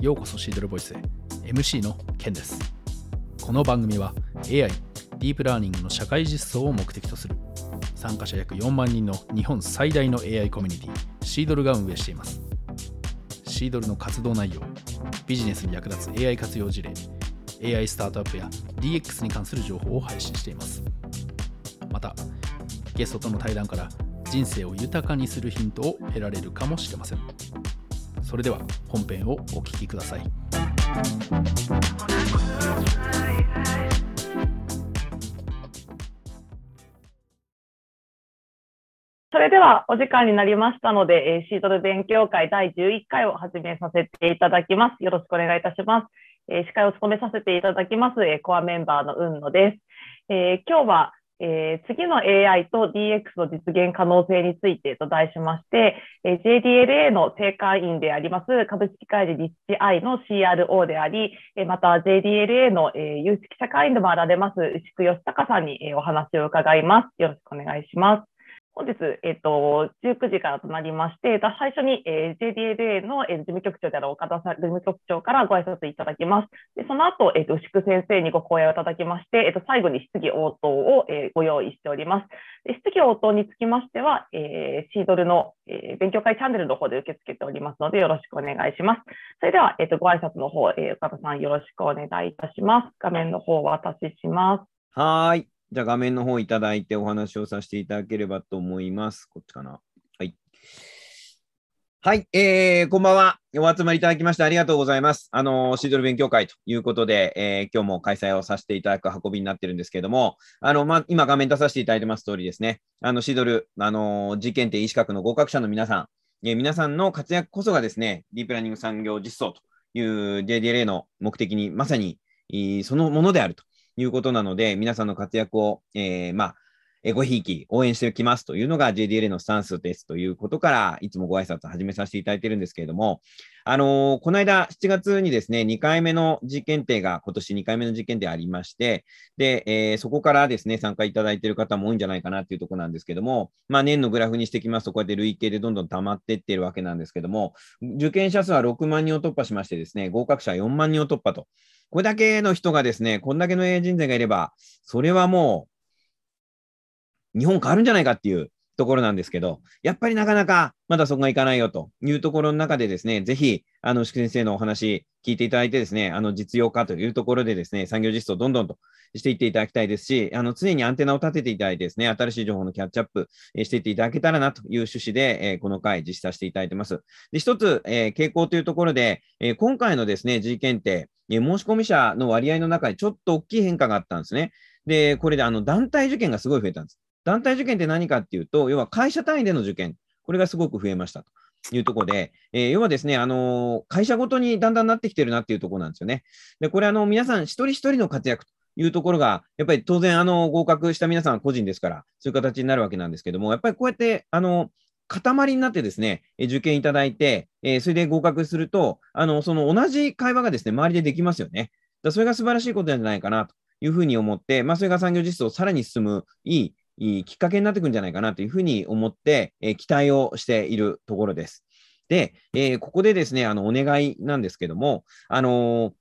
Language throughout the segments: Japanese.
ようこそシードルボイスへ。MC のケンです。この番組は AI ディープラーニングの社会実装を目的とする。参加者約4万人の日本最大の AI コミュニティシードルが運営しています。シードルの活動内容ビジネスに役立つ AI 活用事例 AI スタートアップや DX に関する情報を配信しています。またゲストとの対談から人生を豊かにするヒントを得られるかもしれません。それでは本編をお聞きくださいそれではお時間になりましたので、えーシードル勉強会第11回を始めさせていただきます。よろしくお願いいたします。えー司会を務めさせていただきます、えーコアメンバーの雲野です。えー今日は、えー次の AI と DX の実現可能性についてと題しまして、えー JDLA の正会員であります株式会社リッチアイの CRO であり、えーまた JDLA の、えー有識者会員でもあられます牛久義隆さんに、えーお話を伺います。よろしくお願いします。本日、えっと、19時からとなりまして、最初に、えー JDLA の、えー事務局長である岡田さん、事務局長からご挨拶いただきます。でその後、えっと、牛久先生にご講演をいただきまして、えっと、最後に質疑応答を、えーご用意しております。で質疑応答につきましては、えーシードルの、えー勉強会チャンネルの方で受け付けておりますので、よろしくお願いします。それでは、えっと、ご挨拶の方、えー岡田さんよろしくお願いいたします。画面の方をお渡しします。はい。じゃあ画面の方いただいてお話をさせていただければと思います。こっちかな。はい。はい、えー、こんばんは。お集まりいただきましてありがとうございます。あの、シードル勉強会ということで、えー今日も開催をさせていただく運びになってるんですけれども、あの、ま、今画面出させていただいてます通りですね、あの、シードル、あの、実験定医資格の合格者の皆さん、えー皆さんの活躍こそがですね、ディープラーニング産業実装という JDLA の目的にまさに、そのものであるということなので、皆さんの活躍を、えーまあ、えごひいき応援しておきますというのが JDLA のスタンスですということから、いつもご挨拶始めさせていただいているんですけれども、あのーこの間7月にですね、2回目の実験定が今年2回目の実験定ありまして、で、えーそこからですね、参加いただいている方も多いんじゃないかなというところなんですけども、まあ、年のグラフにしてきますと、こうやって累計でどんどん溜まっていっているわけなんですけども、受験者数は6万人を突破しましてですね、合格者は4万人を突破と。これだけの人がですね、こんだけの人材がいれば、それはもう、日本変わるんじゃないかっていうところなんですけど、やっぱりなかなかまだそこがいかないよというところの中でですね、ぜひ、あの、牛久先生のお話聞いていただいてですね、あの、実用化というところでですね、産業実装をどんどんとしていっていただきたいですし、あの、常にアンテナを立てていただいてですね、新しい情報のキャッチアップしていっていただけたらなという趣旨で、えーこの回実施させていただいてます。で、一つ、えー傾向というところで、えー今回のですね、G 検定、申し込み者の割合の中にちょっと大きい変化があったんですね。で、これであの団体受験がすごい増えたんです。団体受験って何かっていうと、要は会社単位での受験、これがすごく増えましたというところで、えー要はですね、あの会社ごとにだんだんなってきてるなっていうところなんですよね。で、これあの、皆さん一人一人の活躍というところが、やっぱり当然あの、合格した皆さんは個人ですから、そういう形になるわけなんですけども、やっぱりこうやって、あの、塊になってですね、え受験いただいて、えそれで合格すると、あの、その同じ会話がですね、周りでできますよね。だそれが素晴らしいことなんじゃないかなというふうに思って、まあ、それが産業実装をさらに進むいい、いいきっかけになってくるんじゃないかなというふうに思って、え期待をしているところです。で、えーここでですね、あの、お願いなんですけども、あのー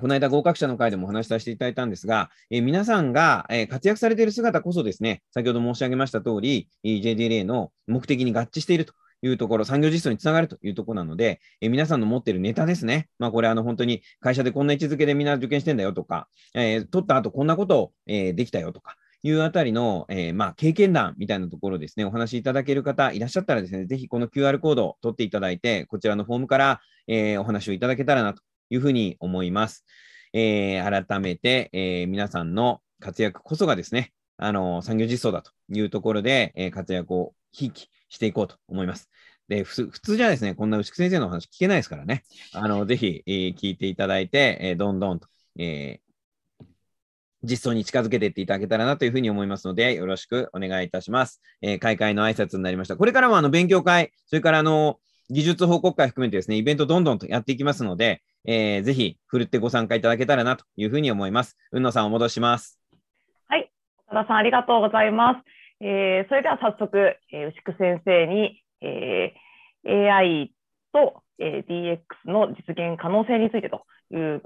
この間合格者の会でもお話しさせていただいたんですが、えー皆さんが、えー活躍されている姿こそですね、先ほど申し上げました通り、JDLA の目的に合致しているというところ、産業実装につながるというところなので、えー皆さんの持っているネタですね。まあ、これ、あの、本当に会社でこんな位置づけでみんな受験してんだよとか、えー取った後こんなことを、えーできたよとか、いうあたりの、えーまあ、経験談みたいなところですね、お話しいただける方いらっしゃったらですね、ぜひこの QR コードを取っていただいて、こちらのフォームから、えーお話をいただけたらなというふうに思います。えー改めて、えー皆さんの活躍こそがですね、あの産業実装だというところで、えー活躍をひいきしていこうと思います。で、ふつ普通じゃですね、こんな牛久先生の話聞けないですからね、あのぜひ、えー聞いていただいて、えーどんどんと、えー実装に近づけていっていただけたらなというふうに思いますので、よろしくお願いいたします。えー開会の挨拶になりました。これからもあの勉強会、それからあの技術報告会含めてですね、イベントどんどんとやっていきますので、えーぜひ、ふるってご参加いただけたらなというふうに思います。うんのさん、お戻します。はい、岡田さんありがとうございます。えーそれでは早速、えー牛久先生に、えー AI と、えー、DX の実現可能性についてという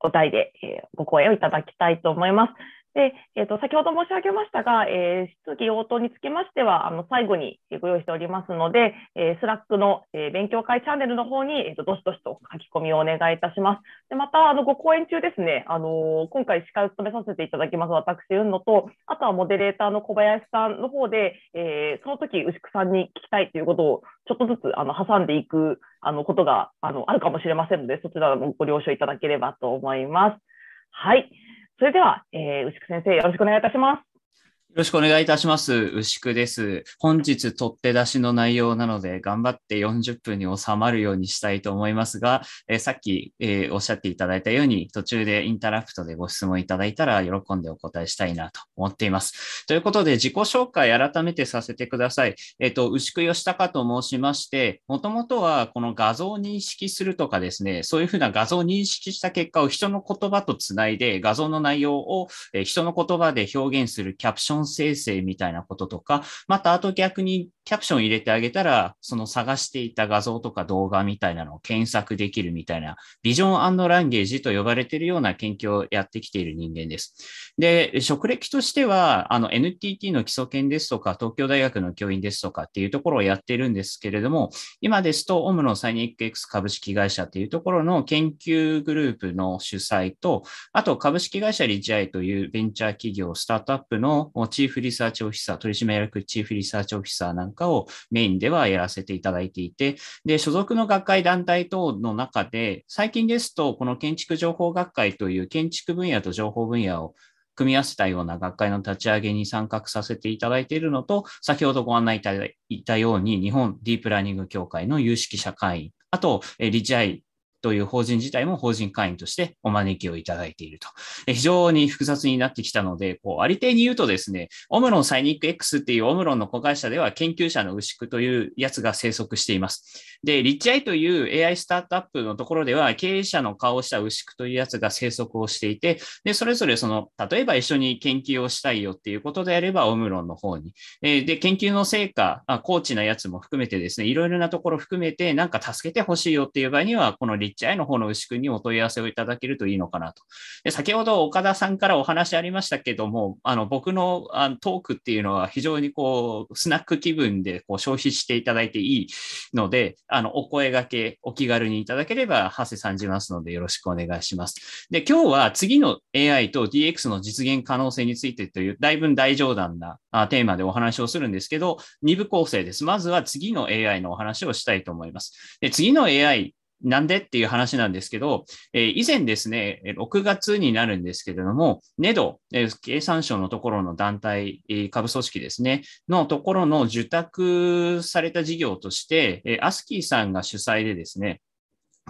お題で、えー、ご講演をいただきたいと思います。で、えーと、先ほど申し上げましたが、えー、質疑応答につきましては、あの最後にご用意しておりますので、えー、 Slack の、えー、勉強会チャンネルの方に、えーと、どしどしと書き込みをお願いいたします。でまた、あのご講演中ですね、あの今回司会を務めさせていただきます私、うんのと、あとはモデレーターの小林さんの方で、えー、その時牛久さんに聞きたいということをちょっとずつあの挟んでいくあのことがあのあるかもしれませんので、そちらもご了承いただければと思います。はい。それでは、えー、牛久先生、よろしくお願いいたします。よろしくお願いいたします。牛久です。本日取って出しの内容なので、頑張って40分に収まるようにしたいと思いますが、えー、さっき、えー、おっしゃっていただいたように、途中でインタラクトでご質問いただいたら、喜んでお答えしたいなと思っています。ということで、自己紹介改めてさせてください。えっ、ー、と、牛久義孝と申しまして、もともとはこの画像を認識するとかですね、そういうふうな画像を認識した結果を人の言葉とつないで、画像の内容を、え人の言葉で表現するキャプション生成みたいなこととか、またあと逆にキャプション入れてあげたら、その探していた画像とか動画みたいなのを検索できるみたいな、ビジョンランゲージと呼ばれているような研究をやってきている人間です。で、職歴としては、あの NTT の基礎研ですとか、東京大学の教員ですとかっていうところをやってるんですけれども、今ですと、オムのサイニック X 株式会社っていうところの研究グループの主催と、あと株式会社リチアイというベンチャー企業、スタートアップのチーフリサーチオフィサー、取締役チーフリサーチオフィサーなんかをメインではやらせていただいていて、で、所属の学会団体等の中で、最近ですと、この建築情報学会という建築分野と情報分野を組み合わせたような学会の立ち上げに参画させていただいているのと、先ほどご案内いただいたように、日本ディープラーニング協会の有識者会員、あと、リチアイという法人自体も法人会員としてお招きをいただいていると。非常に複雑になってきたので、こう、ありていに言うとですね、オムロンサイニック X っていうオムロンの子会社では研究者の牛久というやつが生息しています。で、リッチアイという AI スタートアップのところでは経営者の顔をした牛久というやつが生息をしていて、で、それぞれその、例えば一緒に研究をしたいよっていうことであれば、オムロンの方に。で、研究の成果、コーチなやつも含めてですね、いろいろなところ含めて、なんか助けてほしいよっていう場合には、このリッチアイの方の牛君にお問い合わせをいただけるといいのかなと。で先ほど岡田さんからお話ありましたけども、あの僕のあのトークっていうのは非常にこうスナック気分でこう消費していただいていいので、あのお声がけ、お気軽にいただければ、長谷さんじますのでよろしくお願いします。で、今日は次の AI と DX の実現可能性についてという、だいぶ大冗談なテーマでお話をするんですけど、2部構成です。まずは次の AI のお話をしたいと思います。で次の AI なんでっていう話なんですけど、えー、以前ですね、6月になるんですけれども、ネド、えー、経産省のところの団体、えー、株組織ですね、のところの受託された事業として、えー、アスキーさんが主催でですね、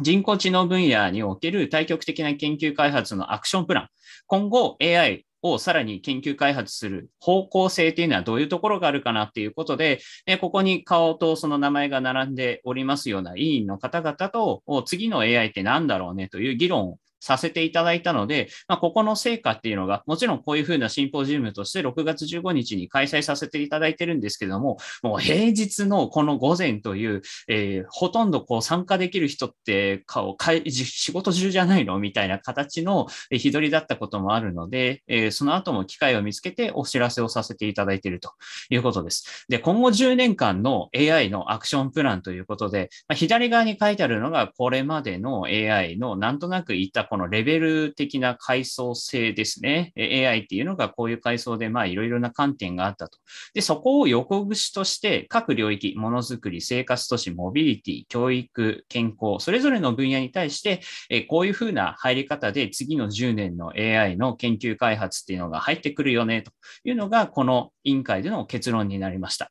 人工知能分野における対極的な研究開発のアクションプラン。今後 AI をさらに研究開発する方向性っていうのはどういうところがあるかなっていうことで、ここに顔とその名前が並んでおりますような委員の方々と、次の AI って何だろうねという議論をさせていただいたので、まあ、ここの成果っていうのが、もちろんこういうふうなシンポジウムとして6月15日に開催させていただいてるんですけども、もう平日のこの午前という、えー、ほとんどこう参加できる人って顔、仕事中じゃないの？みたいな形の日取りだったこともあるので、えー、その後も機会を見つけてお知らせをさせていただいているということです。で、今後10年間の AI のアクションプランということで、まあ、左側に書いてあるのがこれまでの AI のなんとなくいったこのレベル的な階層性ですね。AI っていうのがこういう階層で、まあいろいろな観点があったと。で、そこを横串として各領域、ものづくり、生活都市、モビリティ、教育、健康、それぞれの分野に対して、えこういうふうな入り方で次の10年の AI の研究開発っていうのが入ってくるよねというのが、この委員会での結論になりました。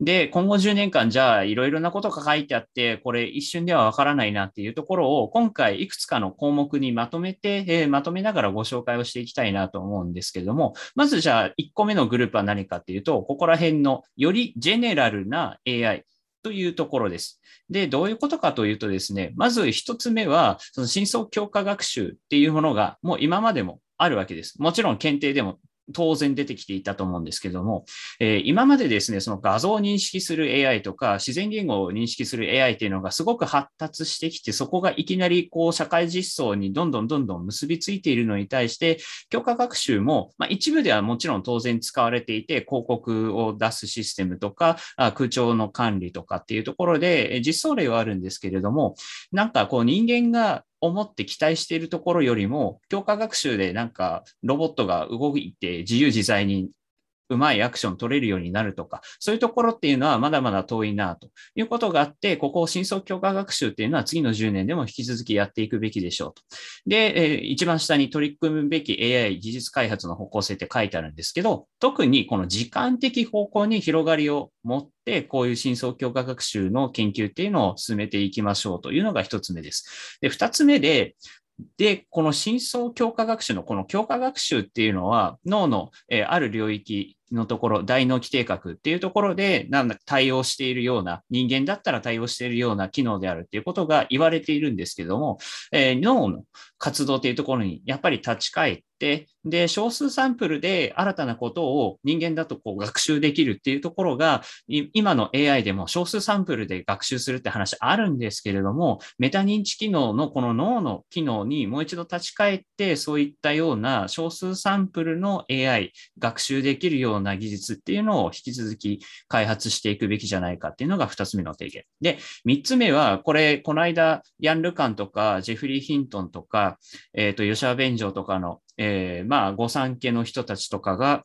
で、今後10年間、じゃあ、いろいろなことが書いてあって、これ一瞬ではわからないなっていうところを、今回いくつかの項目にまとめて、えー、まとめながらご紹介をしていきたいなと思うんですけれども、まずじゃあ、1個目のグループは何かっていうと、ここら辺のよりジェネラルな AI、というところです。で、どういうことかというとですね、まず一つ目は、その深層強化学習っていうものがもう今までもあるわけです。もちろん検定でも当然出てきていたと思うんですけども、えー、今までですね、その画像を認識する AI とか、自然言語を認識する AI っていうのがすごく発達してきて、そこがいきなりこう社会実装にどんどんどんどん結びついているのに対して、強化学習も、まあ、一部ではもちろん当然使われていて、広告を出すシステムとか、空調の管理とかっていうところで、実装例はあるんですけれども、なんかこう人間が思って期待しているところよりも、強化学習でなんかロボットが動いて自由自在にうまいアクション取れるようになるとか、そういうところっていうのはまだまだ遠いなということがあって、ここを深層強化学習っていうのは次の10年でも引き続きやっていくべきでしょうと。で、えー、一番下に取り組むべき AI 技術開発の方向性って書いてあるんですけど、特にこの時間的方向に広がりを持って、こういう深層強化学習の研究っていうのを進めていきましょうというのが一つ目です。で、二つ目で、で、この深層強化学習のこの強化学習っていうのは脳の、え、ある領域のところ、大脳基底核っていうところで、なんだ対応しているような、人間だったら対応しているような機能であるっていうことが言われているんですけども、えー、脳の活動っていうところにやっぱり立ち返って、で、少数サンプルで新たなことを人間だとこう学習できるっていうところが、今の AI でも少数サンプルで学習するって話あるんですけれども、メタ認知機能のこの脳の機能にもう一度立ち返って、そういったような少数サンプルの AI、学習できるような技術っていうのを引き続き開発していくべきじゃないかっていうのが2つ目の提言。で、3つ目は、これ、この間、ヤン・ルカンとか、ジェフリー・ヒントンとか、えっ、ー、と、吉川弁城とかの、えー、まあ、御三家の人たちとかが、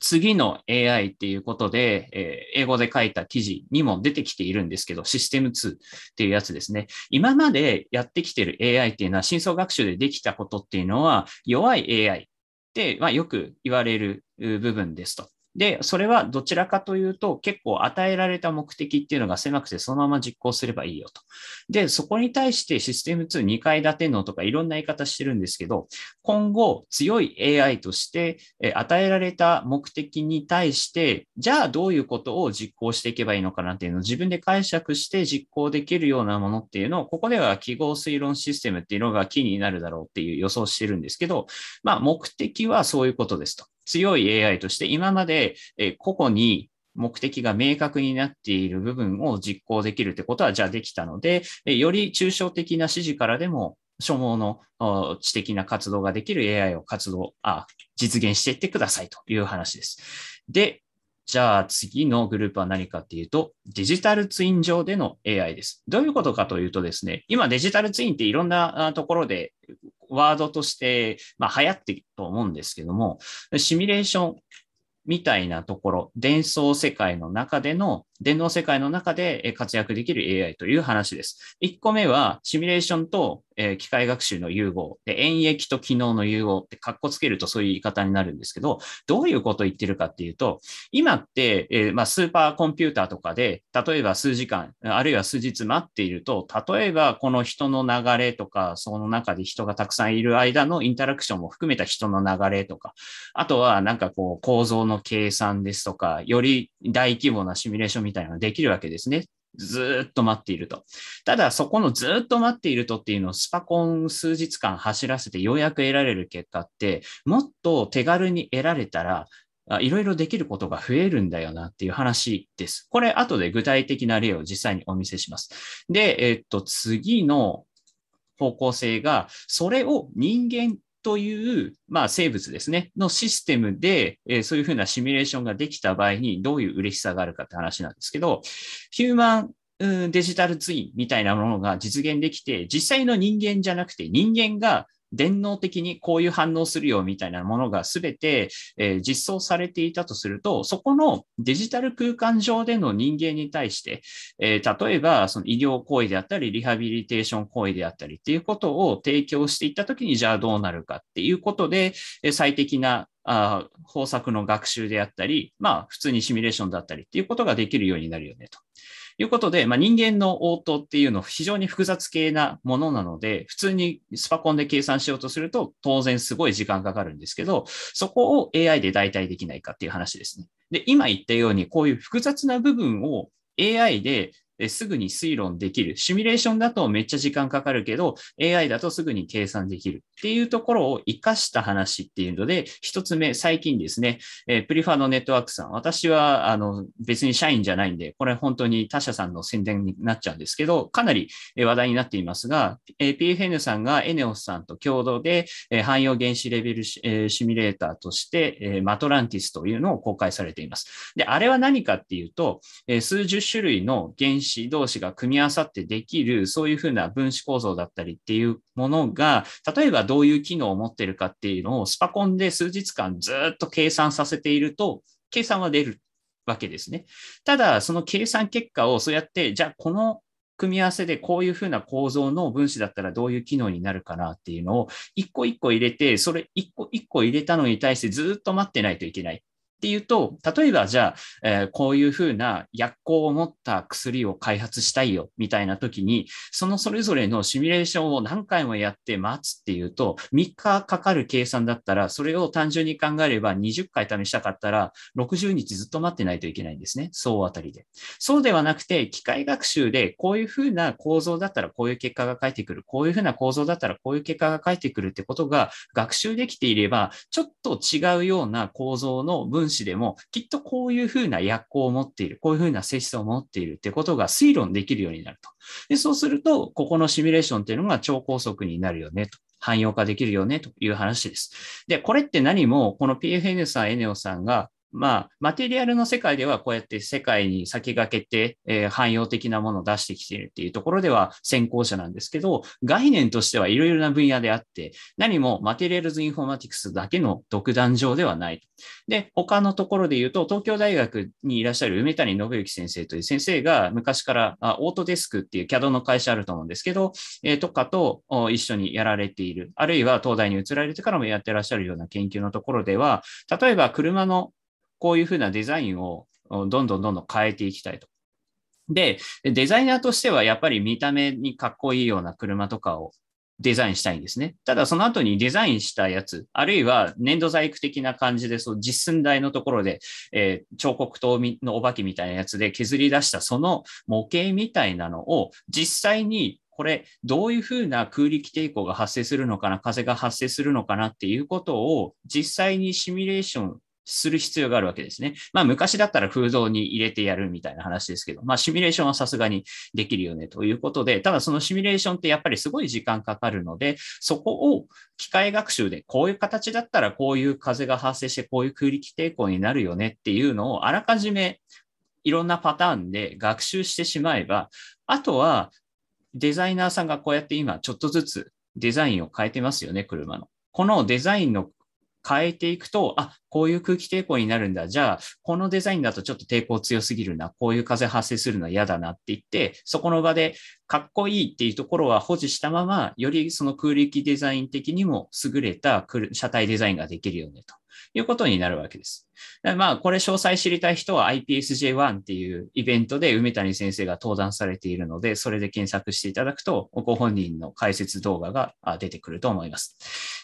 次の AI っていうことで、えー、英語で書いた記事にも出てきているんですけど、システム2っていうやつですね。今までやってきてる AI っていうのは、深層学習でできたことっていうのは、弱い AI って、まあ、よく言われる部分ですと。で、それはどちらかというと、結構与えられた目的っていうのが狭くて、そのまま実行すればいいよと。で、そこに対してシステム2、2階建てのとかいろんな言い方してるんですけど、今後強い AI として与えられた目的に対して、じゃあどういうことを実行していけばいいのかなっていうのを自分で解釈して実行できるようなものっていうのを、ここでは記号推論システムっていうのがキーになるだろうっていう予想してるんですけど、まあ目的はそういうことですと。強い AI として今まで個々に目的が明確になっている部分を実行できるってことはじゃあできたので、より抽象的な指示からでも所望の知的な活動ができる AI を活動、あ、実現していってくださいという話です。で、じゃあ次のグループは何かっていうと、デジタルツイン上での AI です。どういうことかというとですね、今デジタルツインっていろんなところでワードとして、まあ、流行ってると思うんですけども、シミュレーションみたいなところ、伝送世界の中での電脳世界の中で活躍できる AI という話です。1個目は、シミュレーションと、え機械学習の融合。で、演疫と機能の融合ってカッコつけるとそういう言い方になるんですけど、どういうことを言ってるかっていうと、今って、えまあ、スーパーコンピューターとかで、例えば数時間、あるいは数日待っていると、例えばこの人の流れとか、その中で人がたくさんいる間のインタラクションも含めた人の流れとか、あとはなんかこう構造の計算ですとか、より大規模なシミュレーションみたいなのができるわけですね。ずっと待っていると。ただ、そこのずっと待っているとっていうのをスパコン数日間走らせてようやく得られる結果って、もっと手軽に得られたら、いろいろできることが増えるんだよなっていう話です。これ、後で具体的な例を実際にお見せします。で、えっと、次の方向性が、それを人間という、まあ、生物ですね、のシステムで、えー、そういうふうなシミュレーションができた場合にどういう嬉しさがあるかって話なんですけど、ヒューマンデジタルツインみたいなものが実現できて、実際の人間じゃなくて人間が電脳的にこういう反応するよみたいなものが全て、えー、実装されていたとすると、そこのデジタル空間上での人間に対して、えー、例えばその医療行為であったり、リハビリテーション行為であったりっていうことを提供していったときに、じゃあどうなるかっていうことで、最適なあ方策の学習であったり、まあ普通にシミュレーションだったりっていうことができるようになるよねと。いうことで、まあ、人間の応答っていうのは非常に複雑系なものなので、普通にスパコンで計算しようとすると当然すごい時間かかるんですけど、そこを AI で代替できないかっていう話ですね。で、今言ったようにこういう複雑な部分を AI ですぐに推論できる。シミュレーションだとめっちゃ時間かかるけど、AI だとすぐに計算できるっていうところを活かした話っていうので、一つ目、最近ですね、え、プリファのネットワークさん、私はあの別に社員じゃないんで、これ本当に他社さんの宣伝になっちゃうんですけど、かなり話題になっていますが、え、PFN さんがエネオスさんと共同で、え、汎用原子レベルシ,、え、シミュレーターとして、え、マトランティスというのを公開されています。で、あれは何かっていうと、え、数十種類の原子同士が組み合わさってできる、そういうふうな分子構造だったりっていうものが、例えばどういう機能を持ってるかっていうのをスパコンで数日間ずっと計算させていると、計算は出るわけですね。ただ、その計算結果をそうやって、じゃあこの組み合わせでこういうふうな構造の分子だったらどういう機能になるかなっていうのを一個一個入れて、それ一個一個入れたのに対してずっと待ってないといけない。っっていうと、例えばじゃあ、えー、こういうふうな薬効を持った薬を開発したいよみたいな時に、そのそれぞれのシミュレーションを何回もやって待つっていうと、3日かかる計算だったら、それを単純に考えれば20回試したかったら、60日ずっと待ってないといけないんですね。総当たりで。そうではなくて、機械学習でこういうふうな構造だったらこういう結果が返ってくる。こういうふうな構造だったらこういう結果が返ってくるってことが学習できていれば、ちょっと違うような構造の分分子でも、きっとこういうふうな薬効を持っている、こういうふうな性質を持っているってことが推論できるようになると。でそうすると、ここのシミュレーションっていうのが超高速になるよねと。汎用化できるよねという話です。で、これって何も、この PFN さん、エネオさんがまあ、マテリアルの世界ではこうやって世界に先駆けて、えー、汎用的なものを出してきているっていうところでは先行者なんですけど、概念としてはいろいろな分野であって、何もマテリアルズインフォーマティクスだけの独壇場ではない。で、他のところで言うと、東京大学にいらっしゃる梅谷信之先生という先生が昔からあオートデスクっていう CAD の会社あると思うんですけど、えー、とかと一緒にやられている、あるいは東大に移られてからもやってらっしゃるような研究のところでは、例えば車のこういうふうなデザインをどんどんどんどん変えていきたいと。で、デザイナーとしてはやっぱり見た目にかっこいいような車とかをデザインしたいんですね。ただその後にデザインしたやつ、あるいは粘土細工的な感じで、そう実寸大のところで、えー、彫刻刀のお化けみたいなやつで削り出したその模型みたいなのを実際にこれ、どういうふうな空力抵抗が発生するのかな、風が発生するのかなっていうことを実際にシミュレーションする必要があるわけですね。まあ昔だったら風洞に入れてやるみたいな話ですけど、まあシミュレーションはさすがにできるよねということで、ただそのシミュレーションってやっぱりすごい時間かかるので、そこを機械学習でこういう形だったらこういう風が発生してこういう空力抵抗になるよねっていうのをあらかじめいろんなパターンで学習してしまえば、あとはデザイナーさんがこうやって今ちょっとずつデザインを変えてますよね、車の。このデザインの変えていくと、あ、こういう空気抵抗になるんだ。じゃあ、このデザインだとちょっと抵抗強すぎるな。こういう風発生するのは嫌だなって言って、そこの場でかっこいいっていうところは保持したまま、よりその空力デザイン的にも優れた車体デザインができるよねということになるわけです。まあ、これ詳細知りたい人は IPSJ1 っていうイベントで梅谷先生が登壇されているので、それで検索していただくと、ご本人の解説動画が出てくると思います。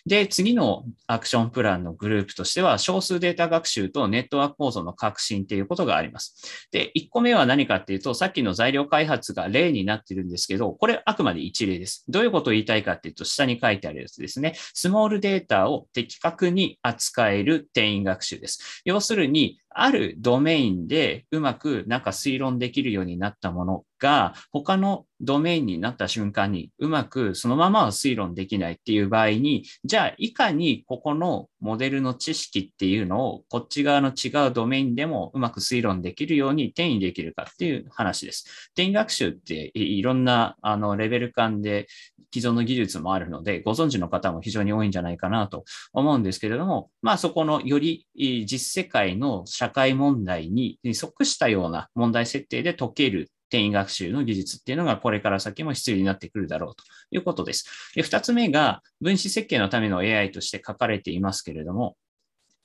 で、次のアクションプランのグループとしては、少数データ学習とネットワーク構造の革新っていうことがあります。で、1個目は何かっていうと、さっきの材料開発が例になってるんですけど、これあくまで一例です。どういうことを言いたいかっていうと、下に書いてあるやつですね。スモールデータを的確に扱える定員学習です。要するに、あるドメインでうまくなんか推論できるようになったものが、他のドメインになった瞬間にうまくそのままは推論できないっていう場合に、じゃあいかにここのモデルの知識っていうのをこっち側の違うドメインでもうまく推論できるように転移できるかっていう話です。転移学習っていろんなあのレベル感で既存の技術もあるので、ご存知の方も非常に多いんじゃないかなと思うんですけれども、まあそこのより実世界の社社会問題に即したような問題設定で解ける転移学習の技術っていうのがこれから先も必要になってくるだろうということです。で、2つ目が分子設計のための AI として書かれていますけれども、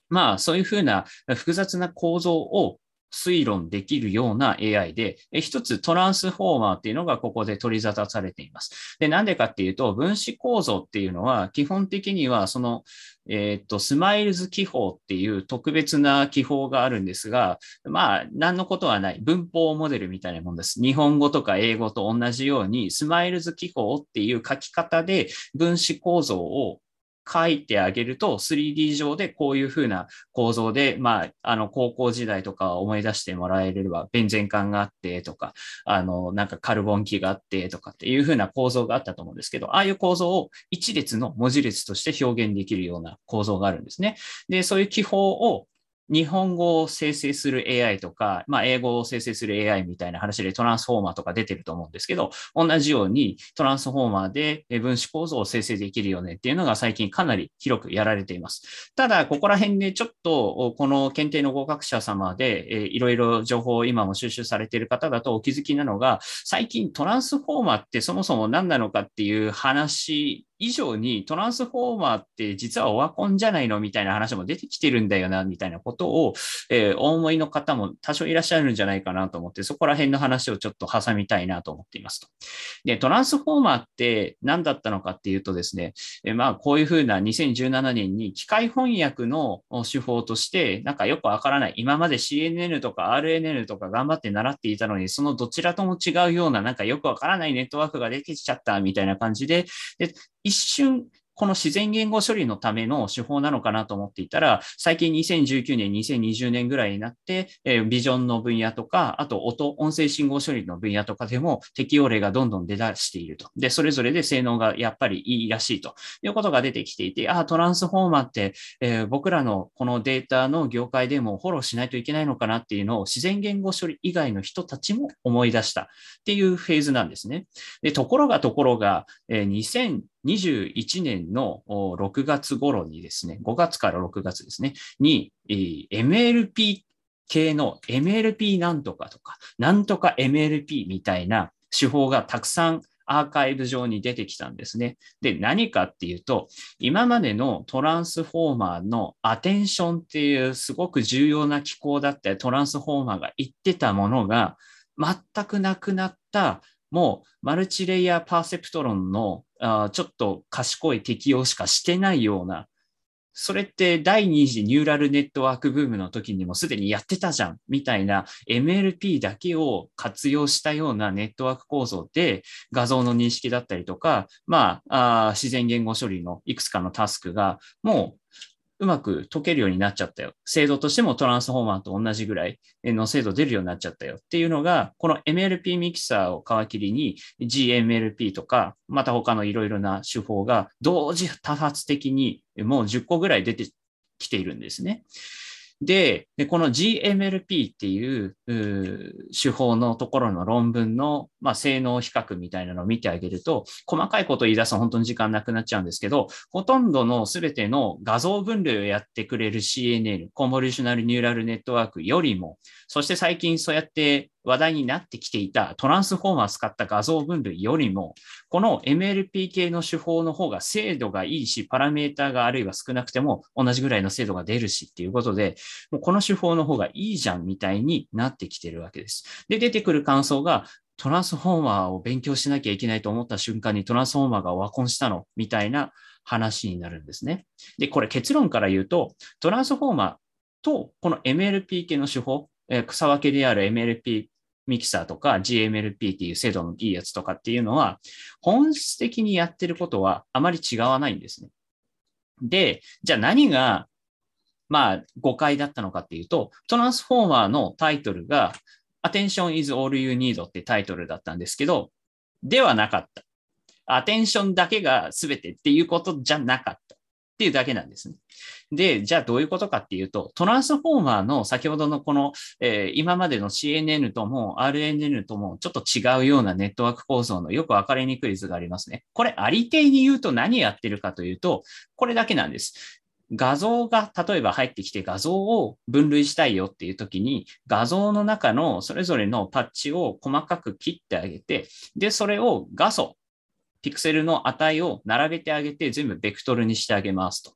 まあそういうふうな複雑な構造を推論できるような AI で、一つ Transformer っていうのがここで取り沙汰されています。で、なんでかっていうと、分子構造っていうのは、基本的にはその、えっ、と、 SMILES 記法っていう特別な記法があるんですが、まあ、何のことはない。文法モデルみたいなもんです。日本語とか英語と同じように、 SMILES 記法っていう書き方で分子構造を書いてあげると 3D 上でこういうふうな構造で、まあ、あの、高校時代とか思い出してもらえれば、ベンゼン環があってとか、あの、なんかカルボン基があってとかっていうふうな構造があったと思うんですけど、ああいう構造を一列の文字列として表現できるような構造があるんですね。で、そういう気泡を日本語を生成する AI とか、まあ、英語を生成する AI みたいな話でトランスフォーマーとか出てると思うんですけど、同じようにトランスフォーマーで分子構造を生成できるよねっていうのが最近かなり広くやられています。ただ、ここら辺でちょっとこの検定の合格者様で、いろいろ情報を今も収集されている方だとお気づきなのが、最近トランスフォーマーってそもそも何なのかっていう話以上にトランスフォーマーって実はオワコンじゃないのみたいな話も出てきてるんだよな、みたいなことを、えー、お思いの方も多少いらっしゃるんじゃないかなと思って、そこら辺の話をちょっと挟みたいなと思っていますと。で、トランスフォーマーって何だったのかっていうとですね、えー、まあこういうふうな2017年に機械翻訳の手法として、なんかよくわからない、今まで CNN とか RNN とか頑張って習っていたのに、そのどちらとも違うような、なんかよくわからないネットワークができちゃったみたいな感じで、で一瞬この自然言語処理のための手法なのかなと思っていたら、最近2019年、2020年ぐらいになって、え、ビジョンの分野とか、あと音、音声信号処理の分野とかでも適用例がどんどん出だしていると。で、それぞれで性能がやっぱりいいらしいということが出てきていて、ああ、トランスフォーマーって、えー、僕らのこのデータの業界でもフォローしないといけないのかなっていうのを自然言語処理以外の人たちも思い出したっていうフェーズなんですね。で、ところがところが、えー、2021年の6月頃にですね、5月から6月ですね、に、MLP 系の MLP なんとかとか、なんとか MLP みたいな手法がたくさんアーカイブ上に出てきたんですね。で、何かっていうと、今までのトランスフォーマーのアテンションっていうすごく重要な機構だったトランスフォーマーが言ってたものが全くなくなったもうマルチレイヤーパーセプトロンのあちょっと賢い適用しかしてないような、それって第二次ニューラルネットワークブームの時にもすでにやってたじゃん、みたいな MLP だけを活用したようなネットワーク構造で画像の認識だったりとか、まあ、あ自然言語処理のいくつかのタスクがもううまく解けるようになっちゃったよ。精度としてもトランスフォーマーと同じぐらいの精度出るようになっちゃったよっていうのが、この MLP ミキサーを皮切りに GMLP とか、また他のいろいろな手法が同時多発的にもう10個ぐらい出てきているんですね。で、この GMLP っていう手法のところの論文の、まあ、性能比較みたいなのを見てあげると、細かいことを言い出すと本当に時間なくなっちゃうんですけど、ほとんどの全ての画像分類をやってくれる CNN、コンボリューショナルニューラルネットワークよりも、そして最近そうやって話題になってきていたトランスフォーマー使った画像分類よりも、この MLP 系の手法の方が精度がいいし、パラメータがあるいは少なくても同じぐらいの精度が出るしっていうことで、もうこの手法の方がいいじゃんみたいになってきてるわけです。で、出てくる感想が、トランスフォーマーを勉強しなきゃいけないと思った瞬間にトランスフォーマーがオワコンしたのみたいな話になるんですね。で、これ結論から言うと、トランスフォーマーとこの MLP 系の手法、草分けである MLP ミキサーとか GMLP っていう精度のいいやつとかっていうのは、本質的にやってることはあまり違わないんですね。で、じゃあ何が、まあ誤解だったのかっていうと、トランスフォーマーのタイトルが Attention is all you need ってタイトルだったんですけど、ではなかった。アテンションだけが全てっていうことじゃなかった。っていうだけなんですね。で、じゃあどういうことかっていうと、トランスフォーマーの先ほどのこの、えー、今までの CNN とも RNN ともちょっと違うようなネットワーク構造のよくわかりにくい図がありますね。これありていに言うと何やってるかというと、これだけなんです。画像が例えば入ってきて画像を分類したいよっていう時に画像の中のそれぞれのパッチを細かく切ってあげて、で、それを画素、ピクセルの値を並べてあげて全部ベクトルにしてあげますと。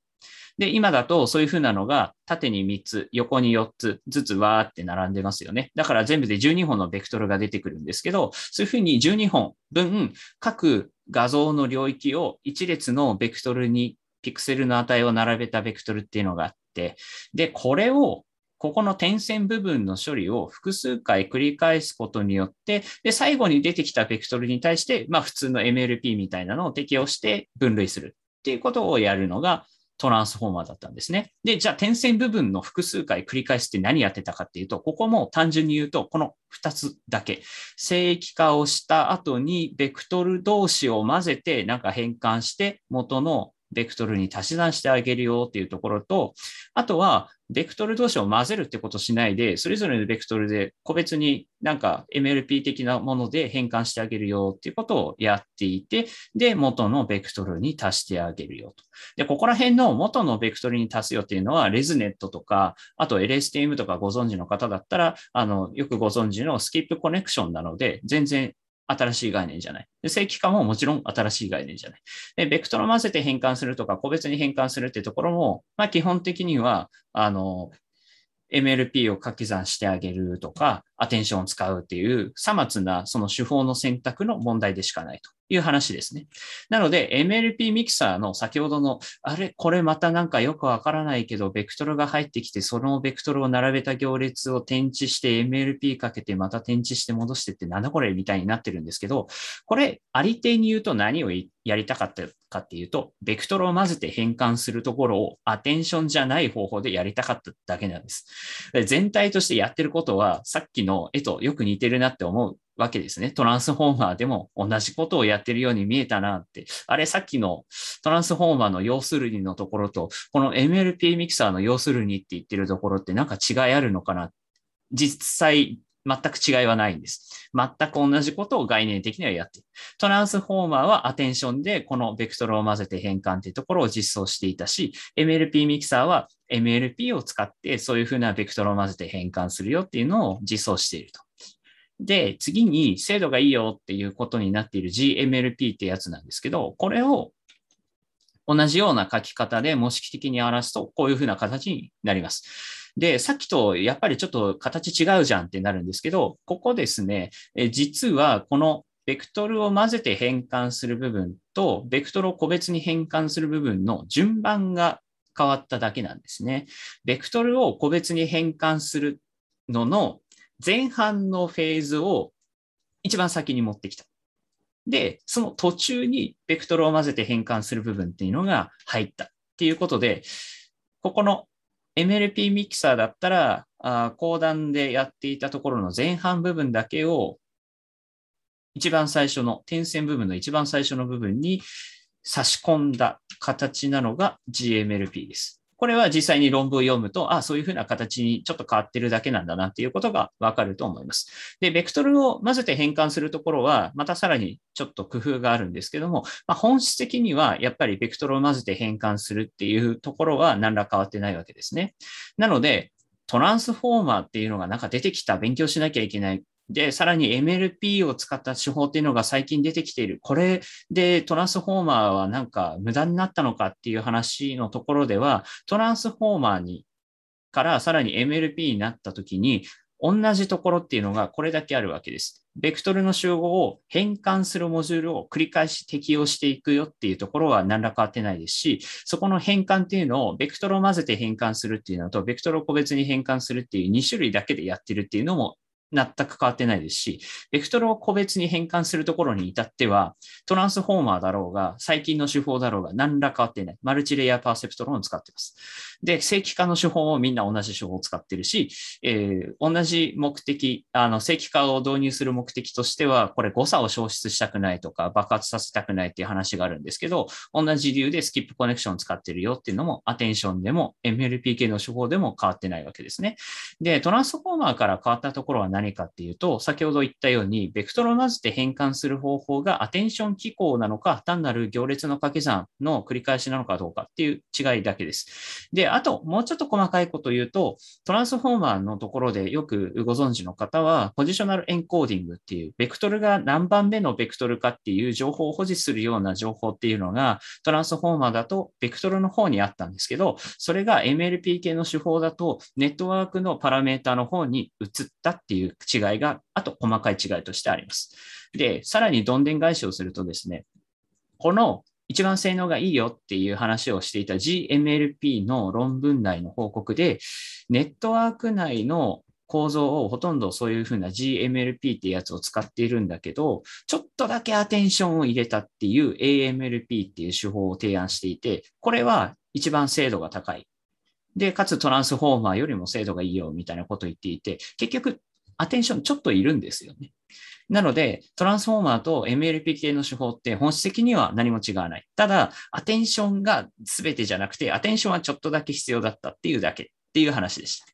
で、今だとそういうふうなのが縦に3つ、横に4つずつわーって並んでますよね。だから全部で12本のベクトルが出てくるんですけど、そういうふうに12本分各画像の領域を一列のベクトルにピクセルの値を並べたベクトルっていうのがあって、で、これをここの点線部分の処理を複数回繰り返すことによって、で、最後に出てきたベクトルに対して、まあ普通の MLP みたいなのを適用して分類するっていうことをやるのがトランスフォーマーだったんですね。で、じゃあ点線部分の複数回繰り返すって何やってたかっていうと、ここも単純に言うと、この2つだけ。正規化をした後にベクトル同士を混ぜてなんか変換して元のベクトルに足し算してあげるよっていうところと、あとは、ベクトル同士を混ぜるってことしないで、それぞれのベクトルで個別になんか MLP 的なもので変換してあげるよっていうことをやっていて、で、元のベクトルに足してあげるよと。で、ここら辺の元のベクトルに足すよっていうのは、レズネットとか、あと LSTM とかご存知の方だったら、あの、よくご存知のスキップコネクションなので、全然新しい概念じゃない。正規化ももちろん新しい概念じゃない。で、ベクトルを混ぜて変換するとか、個別に変換するってところも、まあ基本的には、あの、MLP を掛け算してあげるとか、アテンションを使うっていう、さまつなその手法の選択の問題でしかないという話ですね。なので、MLP ミキサーの先ほどの、あれ、これまたなんかよくわからないけど、ベクトルが入ってきて、そのベクトルを並べた行列を転置して MLP かけて、また転置して戻してってなんだこれみたいになってるんですけど、これ、ありてに言うと何をやりたかったかっていうと、ベクトルを混ぜて変換するところをアテンションじゃない方法でやりたかっただけなんです。で全体としてやってることは、さっきの絵とよく似てるなって思うわけですね。トランスフォーマーでも同じことをやってるように見えたなって。あれ、さっきのトランスフォーマーの要するにのところと、この MLP ミキサーの要するにって言ってるところってなんか違いあるのかな実際、全く違いはないんです。全く同じことを概念的にはやっている。トランスフォーマーはアテンションでこのベクトルを混ぜて変換っていうところを実装していたし、MLP ミキサーは MLP を使ってそういうふうなベクトルを混ぜて変換するよっていうのを実装していると。で、次に精度がいいよっていうことになっている GMLP ってやつなんですけど、これを同じような書き方で模式的に表すと、こういうふうな形になります。で、さっきとやっぱりちょっと形違うじゃんってなるんですけど、ここですね、え実はこのベクトルを混ぜて変換する部分と、ベクトルを個別に変換する部分の順番が変わっただけなんですね。ベクトルを個別に変換するのの前半のフェーズを一番先に持ってきた。で、その途中にベクトルを混ぜて変換する部分っていうのが入ったっていうことで、ここの MLP ミキサーだったら、あ講談でやっていたところの前半部分だけを一番最初の点線部分の一番最初の部分に差し込んだ形なのが GMLP です。これは実際に論文を読むと、あそういうふうな形にちょっと変わってるだけなんだなっていうことがわかると思います。で、ベクトルを混ぜて変換するところは、またさらにちょっと工夫があるんですけども、まあ、本質的にはやっぱりベクトルを混ぜて変換するっていうところは何ら変わってないわけですね。なので、トランスフォーマーっていうのがなんか出てきた、勉強しなきゃいけないで、さらに MLP を使った手法っていうのが最近出てきている。これでトランスフォーマーはなんか無駄になったのかっていう話のところでは、トランスフォーマーにからさらに MLP になった時に、同じところっていうのがこれだけあるわけです。ベクトルの集合を変換するモジュールを繰り返し適用していくよっていうところは何ら変わってないですし、そこの変換っていうのをベクトルを混ぜて変換するっていうのと、ベクトルを個別に変換するっていう2種類だけでやってるっていうのも全く変わってないですし、ベクトルを個別に変換するところに至っては、トランスフォーマーだろうが、最近の手法だろうが、何ら変わってない。マルチレイヤーパーセプトロンを使ってます。で、正規化の手法もみんな同じ手法を使ってるし、えー、同じ目的、あの、正規化を導入する目的としては、これ誤差を消失したくないとか、爆発させたくないっていう話があるんですけど、同じ理由でスキップコネクションを使ってるよっていうのも、アテンションでも MLP 系の手法でも変わってないわけですね。で、トランスフォーマーから変わったところは何何かっていうと、先ほど言ったように、ベクトルを混ぜて変換する方法がアテンション機構なのか、単なる行列の掛け算の繰り返しなのかどうかっていう違いだけです。で、あと、もうちょっと細かいこと言うと、トランスフォーマーのところでよくご存知の方は、ポジショナルエンコーディングっていう、ベクトルが何番目のベクトルかっていう情報を保持するような情報っていうのが、トランスフォーマーだとベクトルの方にあったんですけど、それが MLP 系の手法だと、ネットワークのパラメータの方に移ったっていう違いが、あと細かい違いとしてあります。で、さらにどんでん返しをするとですね、この一番性能がいいよっていう話をしていた GMLP の論文内の報告で、ネットワーク内の構造をほとんどそういうふうな GMLP っていうやつを使っているんだけど、ちょっとだけアテンションを入れたっていう AMLP っていう手法を提案していて、これは一番精度が高い。で、かつトランスフォーマーよりも精度がいいよみたいなことを言っていて、結局Attention ちょっといるんですよね。なので、 Transformer と MLP 系の手法って本質的には何も違わない。ただ、 Attention が全てじゃなくて、 Attention はちょっとだけ必要だったっていうだけっていう話でした。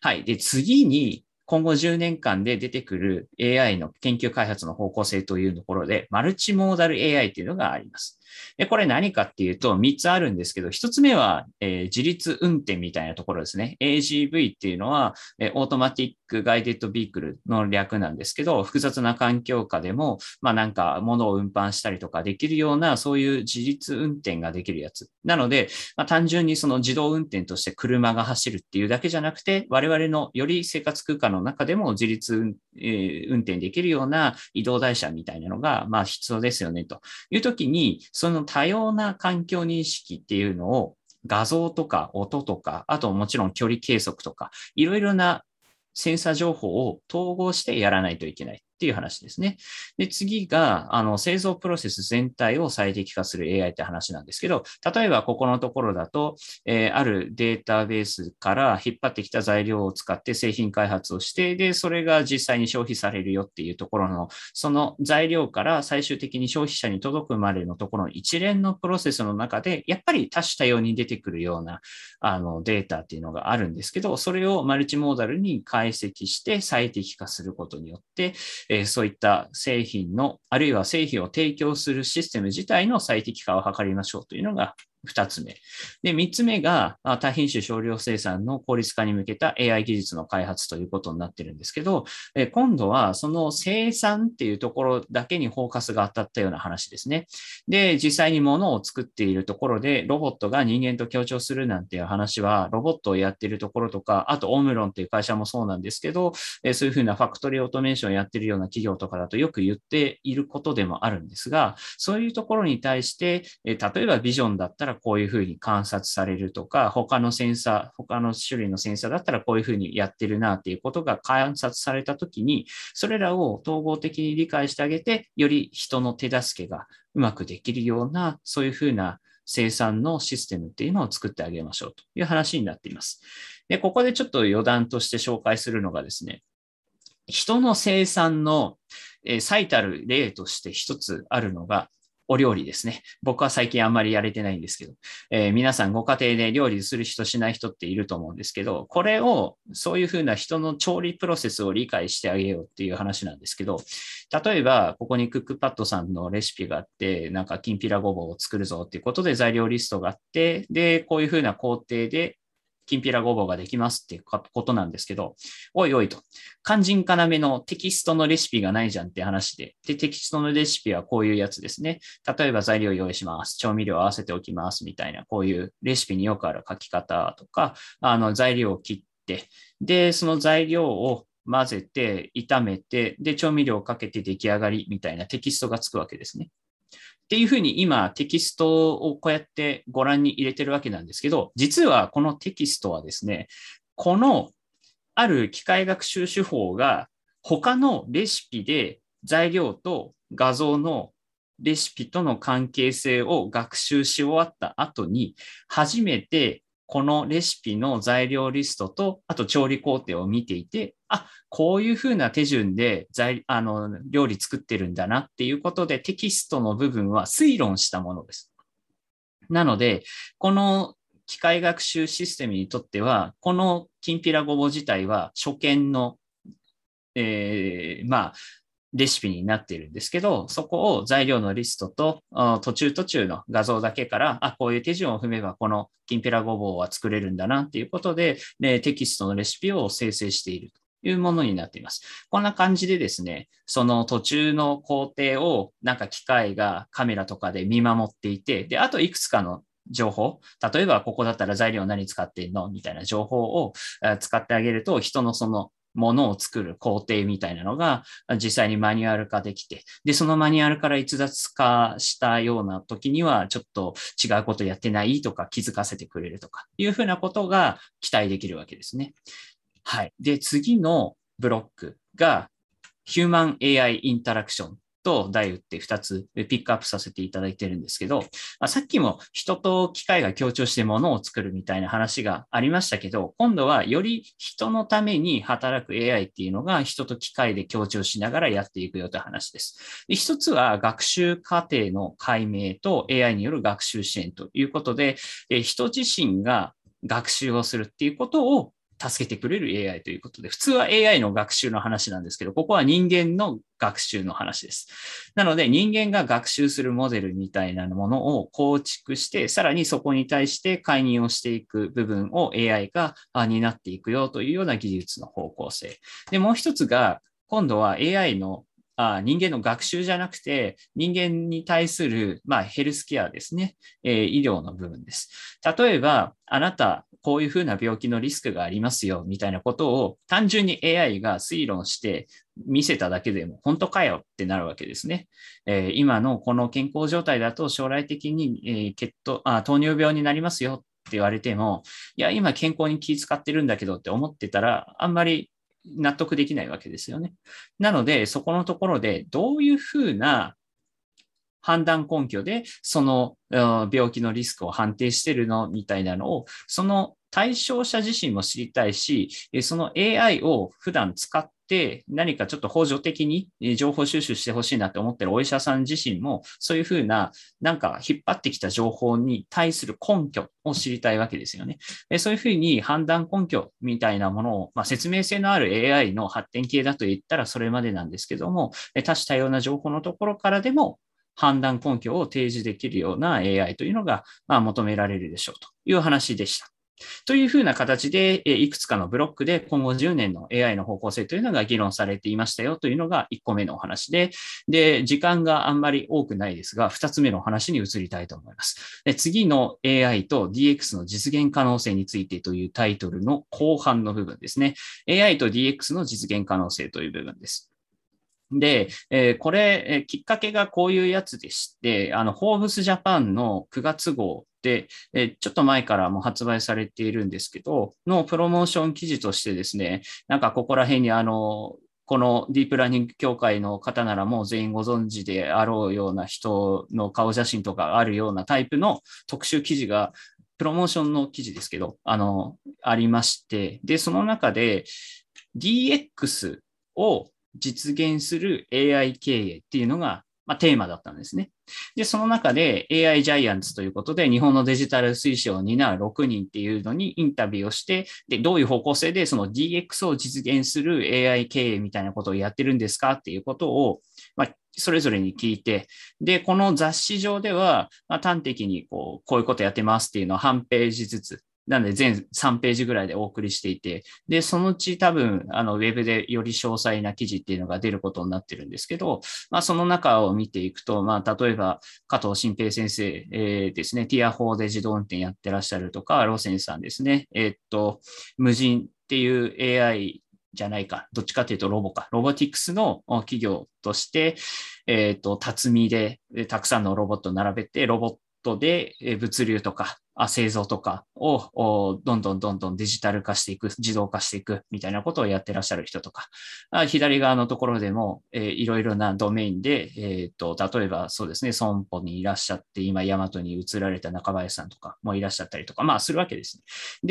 はい。で、次に、今後10年間で出てくる AI の研究開発の方向性というところで、マルチモーダル AI というのがあります。で、これ何かっていうと3つあるんですけど、1つ目は、えー、自立運転みたいなところですね。AGV っていうのは、えー、 Automatic Guided Vehicle の略なんですけど、複雑な環境下でも、まあなんか物を運搬したりとかできるような、そういう自立運転ができるやつ。なので、まあ、単純にその自動運転として車が走るっていうだけじゃなくて、我々のより生活空間の中でも自立、えー、運転できるような移動台車みたいなのが、まあ必要ですよねという時に、その多様な環境認識っていうのを画像とか音とか、あともちろん距離計測とか、いろいろなセンサー情報を統合してやらないといけない。っていう話ですね。で、次が、あの、製造プロセス全体を最適化する AI って話なんですけど、例えばここのところだと、えー、あるデータベースから引っ張ってきた材料を使って製品開発をして、で、それが実際に消費されるよっていうところの、その材料から最終的に消費者に届くまでのところの一連のプロセスの中で、やっぱり多種多様に出てくるような、あの、データっていうのがあるんですけど、それをマルチモーダルに解析して最適化することによって、えー、そういった製品の、あるいは製品を提供するシステム自体の最適化を図りましょうというのが二つ目。で、三つ目が多品種少量生産の効率化に向けた AI 技術の開発ということになってるんですけど、今度はその生産っていうところだけにフォーカスが当たったような話ですね。で、実際に物を作っているところでロボットが人間と協調するなんていう話は、ロボットをやってるところとか、あとオムロンっていう会社もそうなんですけど、そういうふうなファクトリーオートメーションをやってるような企業とかだとよく言っていることでもあるんですが、そういうところに対して、例えばビジョンだったらこういうふうに観察されるとか、他のセンサー、他の種類のセンサーだったらこういうふうにやってるなっていうことが観察されたときに、それらを統合的に理解してあげて、より人の手助けがうまくできるような、そういうふうな生産のシステムっていうのを作ってあげましょうという話になっています。で、ここでちょっと余談として紹介するのがですね、人の生産の最たる例として一つあるのが、お料理ですね。僕は最近あんまりやれてないんですけど、えー、皆さんご家庭で料理する人しない人っていると思うんですけど、これをそういうふうな人の調理プロセスを理解してあげようっていう話なんですけど、例えばここにクックパッドさんのレシピがあって、なんかきんぴらごぼうを作るぞっていうことで材料リストがあって、で、こういうふうな工程できんぴらごぼうができますっていうことなんですけど、おいおいと、肝心要のテキストのレシピがないじゃんって話で、で、テキストのレシピはこういうやつですね。例えば材料用意します。調味料合わせておきますみたいな、こういうレシピによくある書き方とか、あの、材料を切って、で、その材料を混ぜて、炒めて、で、調味料をかけて出来上がりみたいなテキストがつくわけですね。っていうふうに今テキストをこうやってご覧に入れてるわけなんですけど、実はこのテキストはですね、このある機械学習手法が他のレシピで材料と画像のレシピとの関係性を学習し終わった後に初めてこのレシピの材料リストと、あと調理工程を見ていて、あ、こういうふうな手順で材あの料理作ってるんだなっていうことでテキストの部分は推論したものです。なので、この機械学習システムにとっては、このきんぴらごぼう自体は初見のえー、まあ、レシピになっているんですけど、そこを材料のリストと途中途中の画像だけから、あ、こういう手順を踏めばこのきんぴらごぼうは作れるんだなっていうことで、でテキストのレシピを生成しているいうものになっています。こんな感じでですね、その途中の工程をなんか機械がカメラとかで見守っていて、で、あといくつかの情報、例えばここだったら材料何使ってんの？みたいな情報を使ってあげると、人のそのものを作る工程みたいなのが実際にマニュアル化できて、で、そのマニュアルから逸脱化したような時には、ちょっと違うことやってない？とか気づかせてくれるとかいうふうなことが期待できるわけですね。はい。で、次のブロックが Human AI Interaction と題打って2つピックアップさせていただいてるんですけど、まあ、さっきも人と機械が協調してものを作るみたいな話がありましたけど、今度はより人のために働く AI っていうのが人と機械で協調しながらやっていくよという話です。で一つは学習過程の解明と AI による学習支援ということで、人自身が学習をするっていうことを助けてくれる AI ということで、普通は AI の学習の話なんですけど、ここは人間の学習の話です。なので、人間が学習するモデルみたいなものを構築して、さらにそこに対して介入をしていく部分を AI が担っていくよというような技術の方向性。で、もう一つが、今度は AI のあ人間の学習じゃなくて、人間に対する、まあ、ヘルスケアですね、えー、医療の部分です。例えば、あなた、こういうふうな病気のリスクがありますよ、みたいなことを単純に AI が推論して見せただけでも、本当かよってなるわけですね。えー、今のこの健康状態だと将来的に、えー、血糖あ糖尿病になりますよって言われても、いや、今健康に気遣ってるんだけどって思ってたら、あんまり納得できないわけですよね。なので、そこのところでどういうふうな判断根拠でその病気のリスクを判定してるの？みたいなのを、その対象者自身も知りたいし、その AI を普段使って何かちょっと補助的に情報収集してほしいなって思ってるお医者さん自身も、そういうふうな、なんか引っ張ってきた情報に対する根拠を知りたいわけですよね。そういうふうに判断根拠みたいなものを、まあ、説明性のある AI の発展系だと言ったらそれまでなんですけども、多種多様な情報のところからでも判断根拠を提示できるような AI というのが、まあ、求められるでしょうという話でした。というふうな形で、いくつかのブロックで今後10年の AI の方向性というのが議論されていましたよというのが1個目のお話で、で、時間があんまり多くないですが、2つ目のお話に移りたいと思います。で次の AI と DX の実現可能性についてというタイトルの後半の部分ですね。AI と DX の実現可能性という部分です。で、えー、これ、えー、きっかけがこういうやつでして、あの、フォーブスジャパンの9月号で、え、ちょっと前からも発売されているんですけど、のプロモーション記事としてですね、なんかここら辺にあの、このディープラーニング協会の方ならもう全員ご存知であろうような人の顔写真とかあるようなタイプの特集記事が、プロモーションの記事ですけど、あの、ありまして、で、その中で DX を実現する AI 経営っていうのが、まあ、テーマだったんですね。で、その中で AI ジャイアンツということで、日本のデジタル推進を担う6人っていうのにインタビューをして、で、どういう方向性でその DX を実現する AI 経営みたいなことをやってるんですかっていうことを、まあ、それぞれに聞いて、で、この雑誌上では、まあ、端的にこう、こういうことやってますっていうのを半ページずつなんで全3ページぐらいでお送りしていて、で、そのうち多分、あの、ウェブでより詳細な記事っていうのが出ることになってるんですけど、まあ、その中を見ていくと、まあ、例えば、加藤新平先生、えー、ですね、ティア4で自動運転やってらっしゃるとか、ロセンさんですね、えー、っと、無人っていう AI じゃないか。どっちかというとロボか。ロボティクスの企業として、えっ、と、辰巳でたくさんのロボットを並べて、ロボットで物流とかあ製造とかをどんどんどんどんデジタル化していく、自動化していくみたいなことをやってらっしゃる人とか、あ左側のところでも、えー、いろいろなドメインで、えーと、例えばそうですね、損保にいらっしゃって、今、ヤマトに移られた中林さんとかもいらっしゃったりとか、まあ、するわけですね。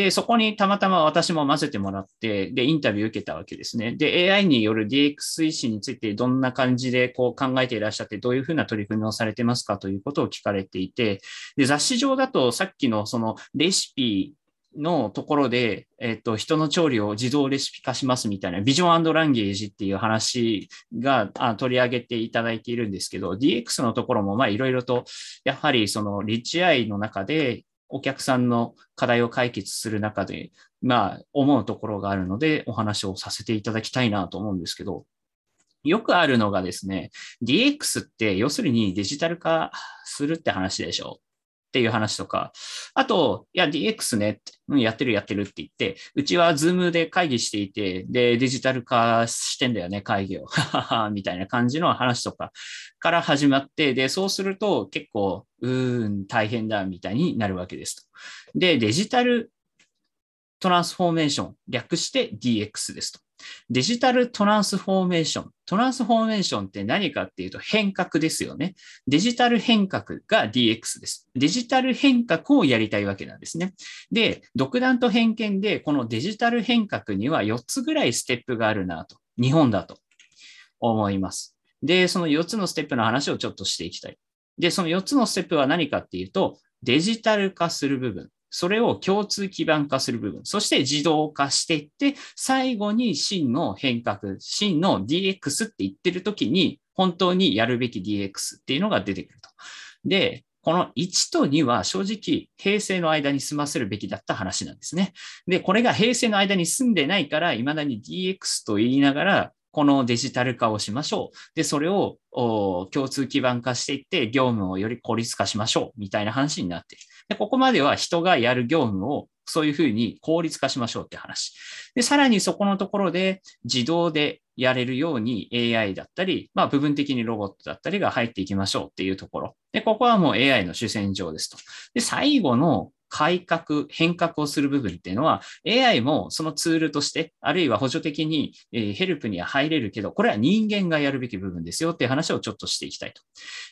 で、そこにたまたま私も混ぜてもらって、で、インタビュー受けたわけですね。で、AI による DX 推進についてどんな感じでこう考えていらっしゃって、どういうふうな取り組みをされてますかということを聞かれていて、で、雑誌上だとさっきのそのレシピのところで、えっと、人の調理を自動レシピ化しますみたいな、ビジョンランゲージっていう話があ取り上げていただいているんですけど、DX のところも、まあ、いろいろと、やはりそのリッチアイの中で、お客さんの課題を解決する中で、まあ、思うところがあるので、お話をさせていただきたいなと思うんですけど、よくあるのがですね、DX って要するにデジタル化するって話でしょ。っていう話とか、あと、いや、DX ね、うん、やってるやってるって言って、うちは Zoom で会議していて、で、デジタル化してんだよね、会議を。みたいな感じの話とかから始まって、で、そうすると結構、うーん、大変だ、みたいになるわけですと。で、デジタルトランスフォーメーション、略して DX ですと。デジタルトランスフォーメーション。トランスフォーメーションって何かっていうと変革ですよね。デジタル変革が DX です。デジタル変革をやりたいわけなんですね。で、独断と偏見でこのデジタル変革には4つぐらいステップがあるなと。日本だと思います。で、その4つのステップの話をちょっとしていきたい。で、その4つのステップは何かっていうと、デジタル化する部分。それを共通基盤化する部分、そして自動化していって、最後に真の変革、真の DX って言ってる時に、本当にやるべき DX っていうのが出てくると。で、この1と2は正直平成の間に済ませるべきだった話なんですね。で、これが平成の間に済んでないから、未だに DX と言いながら、このデジタル化をしましょう。で、それを共通基盤化していって、業務をより効率化しましょう。みたいな話になっている。で、ここまでは人がやる業務をそういうふうに効率化しましょうって話。で、さらにそこのところで自動でやれるように AI だったり、まあ部分的にロボットだったりが入っていきましょうっていうところ。で、ここはもう AI の主戦場ですと。で、最後の改革、変革をする部分っていうのは、AI もそのツールとして、あるいは補助的に、えヘルプには入れるけど、これは人間がやるべき部分ですよっていう話をちょっとしていきたいと。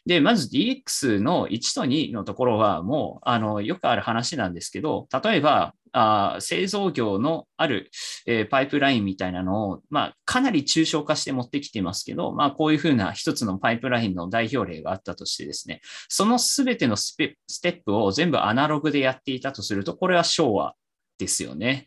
で、まず DX の1と2のところは、もう、あの、よくある話なんですけど、例えば、あ製造業のある、えー、パイプラインみたいなのを、まあ、かなり抽象化して持ってきてますけど、まあ、こういうふうな一つのパイプラインの代表例があったとしてですね、そのすべてのステップを全部アナログでやっていたとすると、これは昭和ですよね。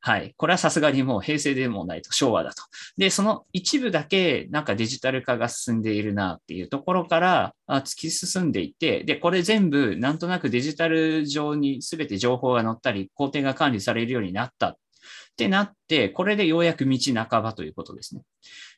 はい。これはさすがにもう平成でもないと昭和だと。で、その一部だけなんかデジタル化が進んでいるなっていうところから突き進んでいて、で、これ全部なんとなくデジタル上に全て情報が載ったり、工程が管理されるようになったってなって、これでようやく道半ばということですね。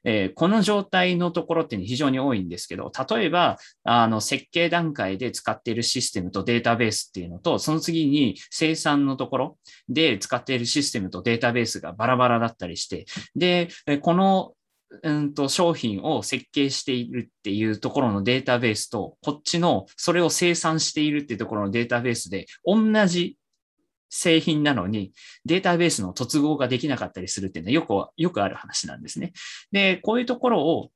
えー、この状態のところって非常に多いんですけど、例えば、あの、設計段階で使っているシステムとデータベースっていうのと、その次に生産のところで使っているシステムとデータベースがバラバラだったりして、で、このうんと商品を設計しているっていうところのデータベースと、こっちのそれを生産しているっていうところのデータベースで、同じ製品なのにデータベースの突合ができなかったりするっていうのはよく、よくある話なんですね。で、こういうところを、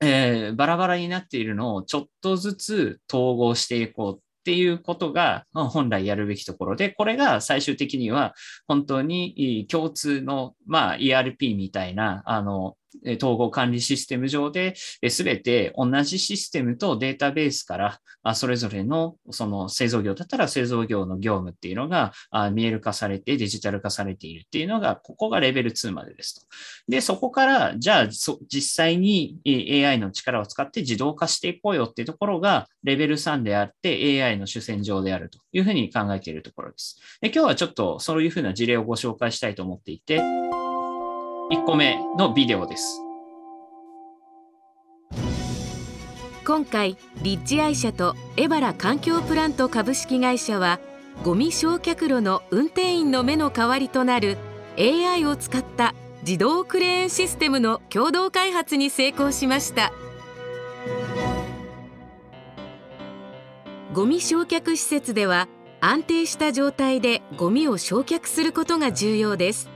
えー、バラバラになっているのをちょっとずつ統合していこうっていうことが本来やるべきところで、これが最終的には本当に共通の、まあ、ERP みたいな、あの、統合管理システム上で、すべて同じシステムとデータベースから、それぞれの、その製造業だったら製造業の業務っていうのが見える化されてデジタル化されているっていうのが、ここがレベル2までですと。で、そこから、じゃあ、実際に AI の力を使って自動化していこうよっていうところが、レベル3であって AI の主戦場であるというふうに考えているところです。で今日はちょっとそういうふうな事例をご紹介したいと思っていて、1個目のビデオです。今回リッチ愛車とエバラ環境プラント株式会社はゴミ焼却炉の運転員の目の代わりとなる AI を使った自動クレーンシステムの共同開発に成功しましたゴミ焼却施設では安定した状態でゴミを焼却することが重要です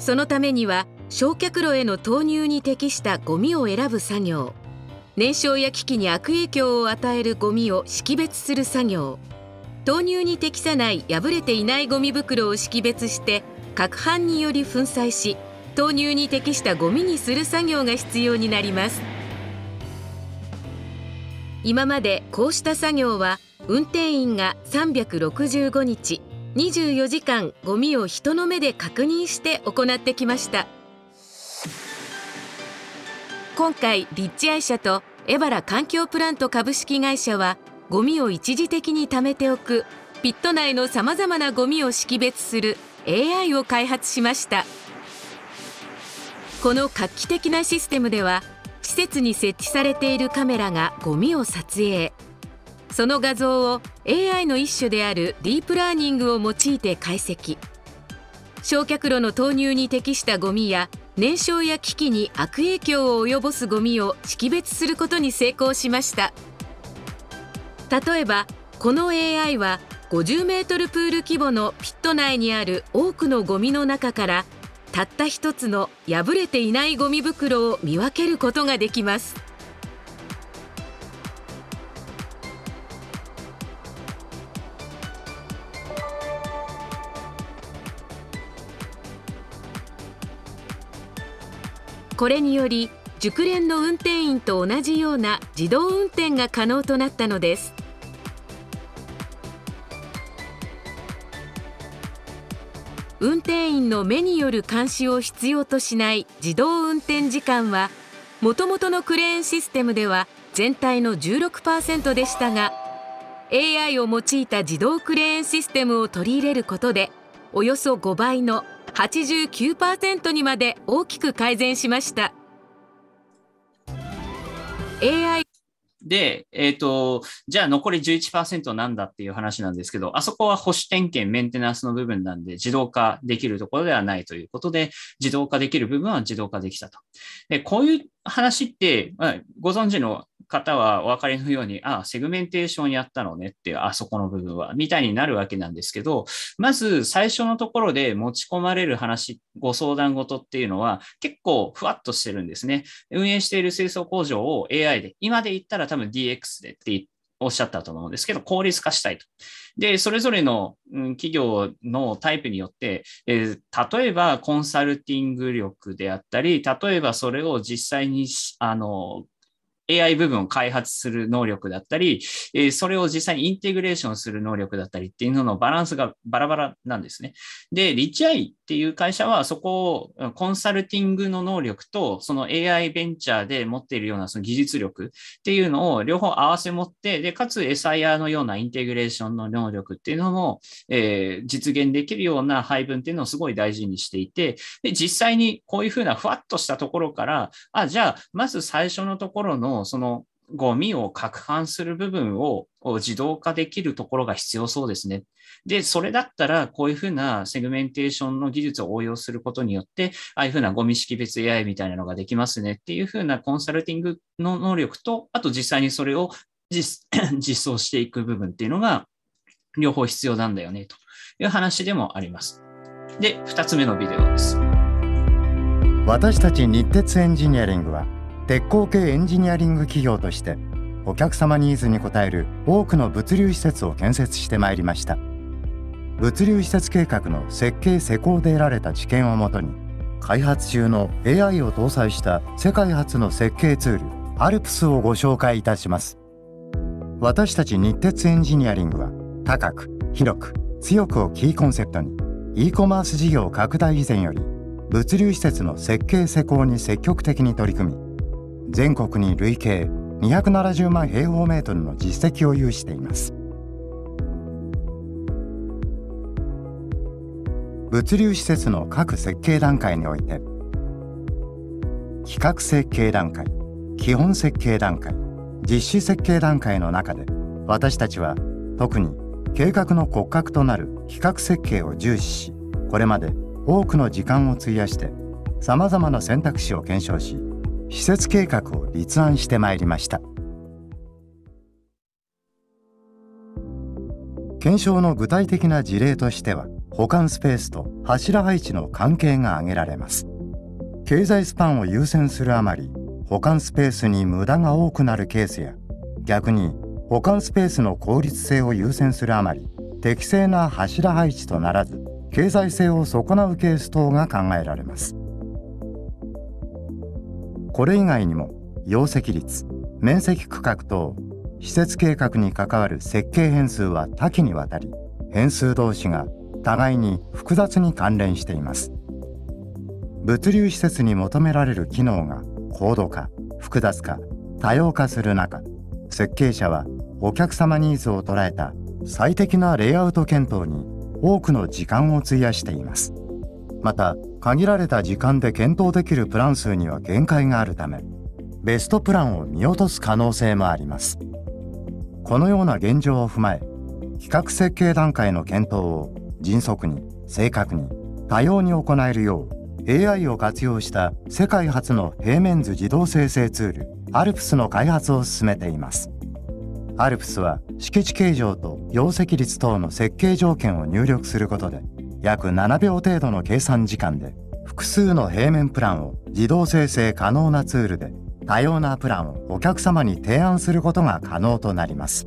そのためには焼却炉への投入に適したゴミを選ぶ作業。燃焼や機器に悪影響を与えるゴミを識別する作業。投入に適さない破れていないゴミ袋を識別して攪拌により粉砕し投入に適したゴミにする作業が必要になります。今までこうした作業は運転員が365日24時間ゴミを人の目で確認して行ってきました。今回立地愛社とエバラ環境プラント株式会社はゴミを一時的に貯めておくピット内のさまざまなゴミを識別する AI を開発しました。この画期的なシステムでは施設に設置されているカメラがゴミを撮影。その画像を AI の一種であるディープラーニングを用いて解析。焼却炉の投入に適したゴミや燃焼や機器に悪影響を及ぼすゴミを識別することに成功しました。例えばこの AI は50メートルプール規模のピット内にある多くのゴミの中からたった一つの破れていないゴミ袋を見分けることができます。これにより熟練の運転員と同じような自動運転が可能となったのです。運転員の目による監視を必要としない自動運転時間はもともとのクレーンシステムでは全体の16%でしたが AI を用いた自動クレーンシステムを取り入れることでおよそ5倍の89%にまで大きく改善しました AI で、えっ、ー、と、じゃあ残り11%なんだっていう話なんですけど、あそこは保守点検、メンテナンスの部分なんで自動化できるところではないということで、自動化できる部分は自動化できたと。で、こういう話って、まあ、ご存知の方はお分かりのように、ああ、セグメンテーションやったのねっていう、あそこの部分は、みたいになるわけなんですけど、まず最初のところで持ち込まれる話、ご相談事っていうのは結構ふわっとしてるんですね。運営している清掃工場を AI で、今で言ったら多分 DX でっておっしゃったと思うんですけど、効率化したいと。で、それぞれの、うん、企業のタイプによって、えー、例えばコンサルティング力であったり、例えばそれを実際に、あの、AI 部分を開発する能力だったり、えそれを実際にインテグレーションする能力だったりっていうののバランスがバラバラなんですね。で、リッチアイっていう会社はそこをコンサルティングの能力とその AI ベンチャーで持っているようなその技術力っていうのを両方合わせ持って、で、かつ SIR のようなインテグレーションの能力っていうのも、えー、実現できるような配分っていうのをすごい大事にしていて、で、実際にこういうふうなふわっとしたところから、あ、じゃあ、まず最初のところのそのゴミを攪拌する部分を自動化できるところが必要そうですね。で、それだったら、こういうふうなセグメンテーションの技術を応用することによって、ああいうふうなゴミ識別 AI みたいなのができますねっていうふうなコンサルティングの能力と、あと実際にそれを実 実装していく部分っていうのが、両方必要なんだよねという話でもあります。で、2つ目のビデオです。私たち日鉄エンジニアリングは鉄鋼系エンジニアリング企業としてお客様ニーズに応える多くの物流施設を建設してまいりました。物流施設計画の設計施工で得られた知見をもとに開発中の AI を搭載した世界初の設計ツールアルプスをご紹介いたします。私たち日鉄エンジニアリングは高く広く強くをキーコンセプトに e コマース事業拡大以前より物流施設の設計施工に積極的に取り組み全国に累計270万平方メートルの実績を有しています。物流施設の各設計段階において企画設計段階基本設計段階実施設計段階の中で私たちは特に計画の骨格となる企画設計を重視しこれまで多くの時間を費やしてさまざまな選択肢を検証し施設計画を立案してまいりました。検証の具体的な事例としては保管スペースと柱配置の関係が挙げられます。経済スパンを優先するあまり保管スペースに無駄が多くなるケースや逆に保管スペースの効率性を優先するあまり適正な柱配置とならず経済性を損なうケース等が考えられます。これ以外にも容積率面積区画等施設計画に関わる設計変数は多岐にわたり変数同士が互いに複雑に関連しています。物流施設に求められる機能が高度化複雑化多様化する中設計者はお客様ニーズを捉えた最適なレイアウト検討に多くの時間を費やしています。また限られた時間で検討できるプラン数には限界があるためベストプランを見落とす可能性もあります。このような現状を踏まえ企画設計段階の検討を迅速に正確に多様に行えるよう AI を活用した世界初の平面図自動生成ツール ALPS の開発を進めています。ALPS は敷地形状と容積率等の設計条件を入力することで約7秒程度の計算時間で複数の平面プランを自動生成可能なツールで多様なプランをお客様に提案することが可能となります。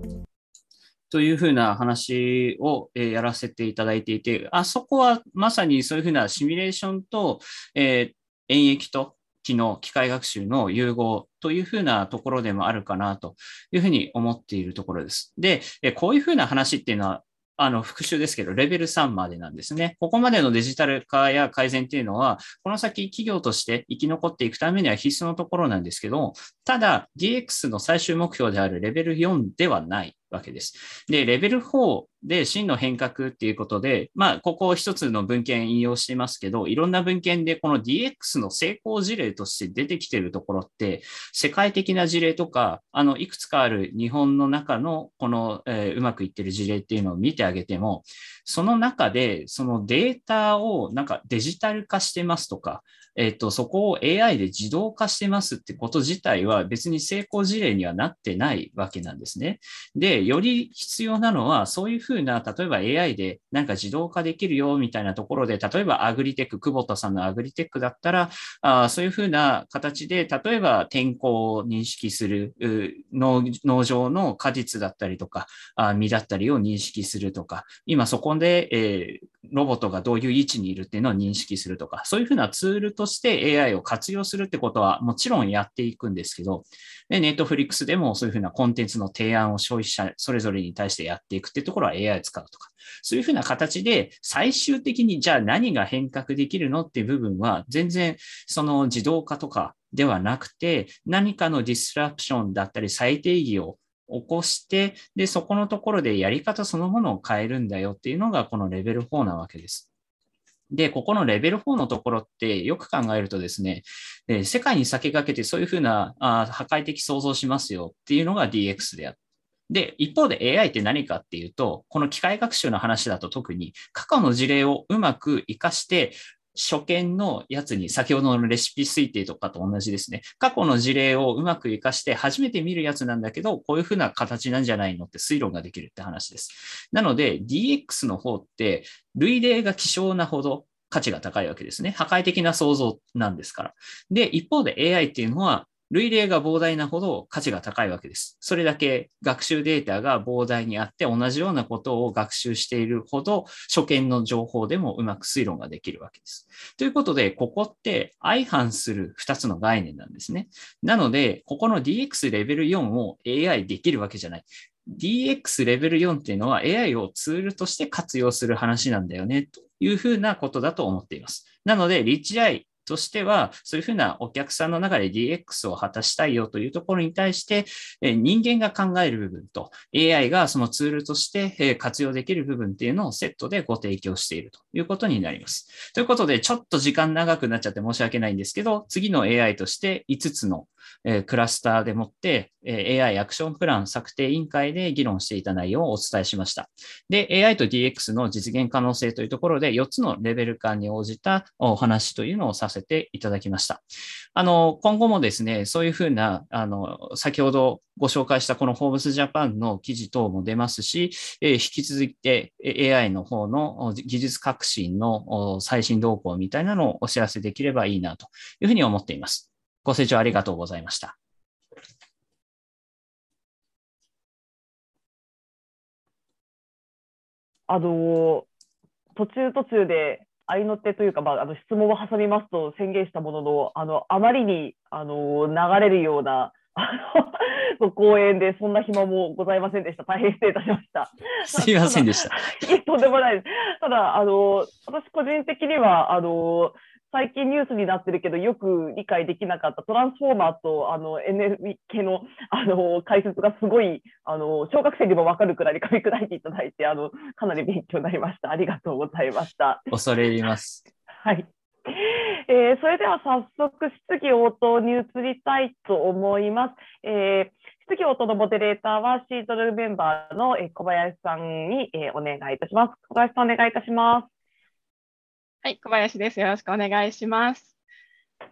というふうな話を、やらせていただいていて、あそこはまさにそういうふうなシミュレーションと、えー、演疫と機能、機械学習の融合というふうなところでもあるかなというふうに思っているところです。で、こういうふうな話っていうのは、あの、復習ですけど、レベル3までなんですね。ここまでのデジタル化や改善っていうのは、この先企業として生き残っていくためには必須のところなんですけど、ただ DX の最終目標であるレベル4ではないわけです。で、レベル4で真の変革っていうことで、まあ、ここ一つの文献引用してますけど、いろんな文献でこの DX の成功事例として出てきてるところって、世界的な事例とか、あの、いくつかある日本の中のこの、えー、うまくいってる事例っていうのを見てあげても、その中で、そのデータをなんかデジタル化してますとか、えっ、と、そこを AI で自動化してますってこと自体は別に成功事例にはなってないわけなんですね。で、より必要なのは、そういうふうな、例えば AI でなんか自動化できるよみたいなところで、例えばアグリテック、久保田さんのアグリテックだったら、あそういうふうな形で、例えば天候を認識する、農農場の果実だったりとか、あ実だったりを認識するとか、今そこで、えー、ロボットがどういう位置にいるっていうのを認識するとか、そういうふうなツールとして AI を活用するってことはもちろんやっていくんですけど、で、ネットフリックスでもそういうふうなコンテンツの提案を消費者それぞれに対してやっていくってところは AI を使うとか、そういうふうな形で最終的にじゃあ何が変革できるのっていう部分は全然その自動化とかではなくて、何かのディスラプションだったり再定義を起こして、で、そこのところでやり方そのものを変えるんだよっていうのがこのレベル4なわけです。で、ここのレベル4のところってよく考えるとですね、世界に先駆けてそういうふうなあ破壊的想像しますよっていうのが DX であって、で、一方で AI って何かっていうと、この機械学習の話だと特に過去の事例をうまく活かして初見のやつに先ほどのレシピ推定とかと同じですね。過去の事例をうまく活かして初めて見るやつなんだけど、こういうふうな形なんじゃないのって推論ができるって話です。なので DX の方って類例が希少なほど価値が高いわけですね。破壊的な想像なんですから。で、一方で AI っていうのは類例が膨大なほど価値が高いわけです。それだけ学習データが膨大にあって同じようなことを学習しているほど初見の情報でもうまく推論ができるわけです。ということで、ここって相反する2つの概念なんですね。なので、ここの DX レベル4を AI できるわけじゃない。DX レベル4っていうのは AI をツールとして活用する話なんだよね、というふうなことだと思っています。なので、リッチ i としては、そういうふうなお客さんの中で DX を果たしたいよというところに対して、人間が考える部分と AI がそのツールとして活用できる部分っていうのをセットでご提供しているということになります。ということで、ちょっと時間長くなっちゃって申し訳ないんですけど、次の AI として5つのクラスターでもって、AI アクションプラン策定委員会で議論していた内容をお伝えしました。で、AI と DX の実現可能性というところで4つのレベル感に応じたお話というのをさせていただきました。あの、今後もですね、そういうふうな、あの、先ほどご紹介したこのフォーブスジャパンの記事等も出ますし、引き続いて AI の方の技術革新の最新動向みたいなのをお知らせできればいいなというふうに思っています。ご清聴ありがとうございました。あの途中途中で合いの手というか、まあ、あの質問を挟みますと宣言したもののあのあまりにあの流れるようなあの、ご講演でそんな暇もございませんでした。大変失礼いたしました。すいませんでした。い えとんでもないです。ただ、あの、私個人的には、あの、最近ニュースになってるけど、よく理解できなかったトランスフォーマーとあの NL 系のあの解説がすごいあの小学生にも分かるくらい噛み砕いていただいてあの、かなり勉強になりました。ありがとうございました。恐れ入ります。はい。えーそれでは早速、質疑応答に移りたいと思います。えー質疑応答のモデレーターはシードルメンバーのえ小林さんにえーお願いいたします。小林さん、お願いいたします。はい、小林です。よろしくお願いします。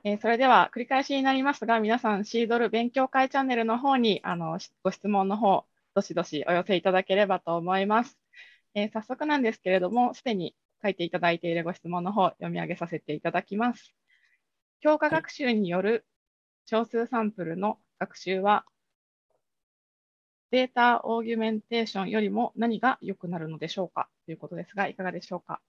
えーそれでは繰り返しになりますが、皆さん、シードル勉強会チャンネルの方にあのご質問の方、どしどしお寄せいただければと思います。えー早速なんですけれども、すでに書いていただいているご質問の方、読み上げさせていただきます。強化学習による少数サンプルの学習は、 data augmentation よりも何が良くなるのでしょうか？ということですが、いかがでしょうか？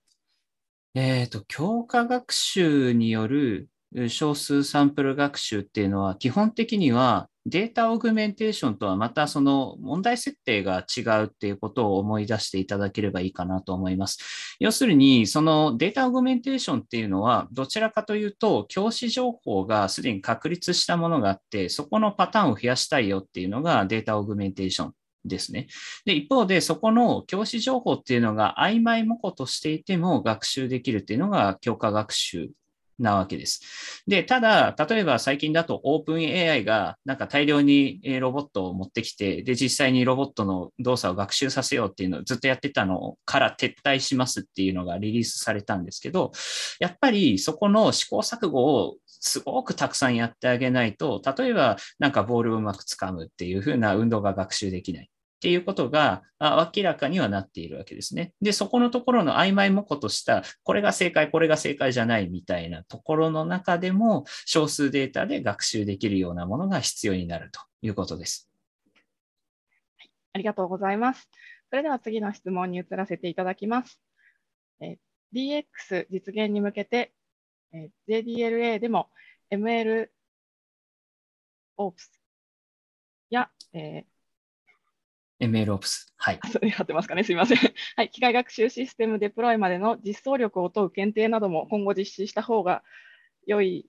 えっ、と、強化学習による少数サンプル学習っていうのは、基本的には data augmentation とはまたその問題設定が違うっていうことを思い出していただければいいかなと思います。要するに、その data augmentation っていうのは、どちらかというと、教師情報がすでに確立したものがあって、そこのパターンを増やしたいよっていうのがデータオグメンテーションですね。で、一方で、そこの教師情報っていうのが曖昧模倣としていても学習できるっていうのが教科学習なわけです。で、ただ、例えば最近だと OpenAI がなんか大量にロボットを持ってきて、で、実際にロボットの動作を学習させようっていうのをずっとやってたのから撤退しますっていうのがリリースされたんですけど、やっぱりそこの試行錯誤をすごくたくさんやってあげないと、例えばなんかボールをうまく掴むっていう風な運動が学習できない。っていうことが明らかにはなっているわけですね。で、そこのところの曖昧模倣とした、これが正解、これが正解じゃないみたいなところの中でも、少数データで学習できるようなものが必要になるということです。ありがとうございます。それでは次の質問に移らせていただきます。え DX 実現に向けて、え JDLA でも ML OPS や、え MLOps。はい。ー、それってますかね、すみません。はい、機械学習システムデプロイまでの実装力を問う検定なども今後実施した方が良い、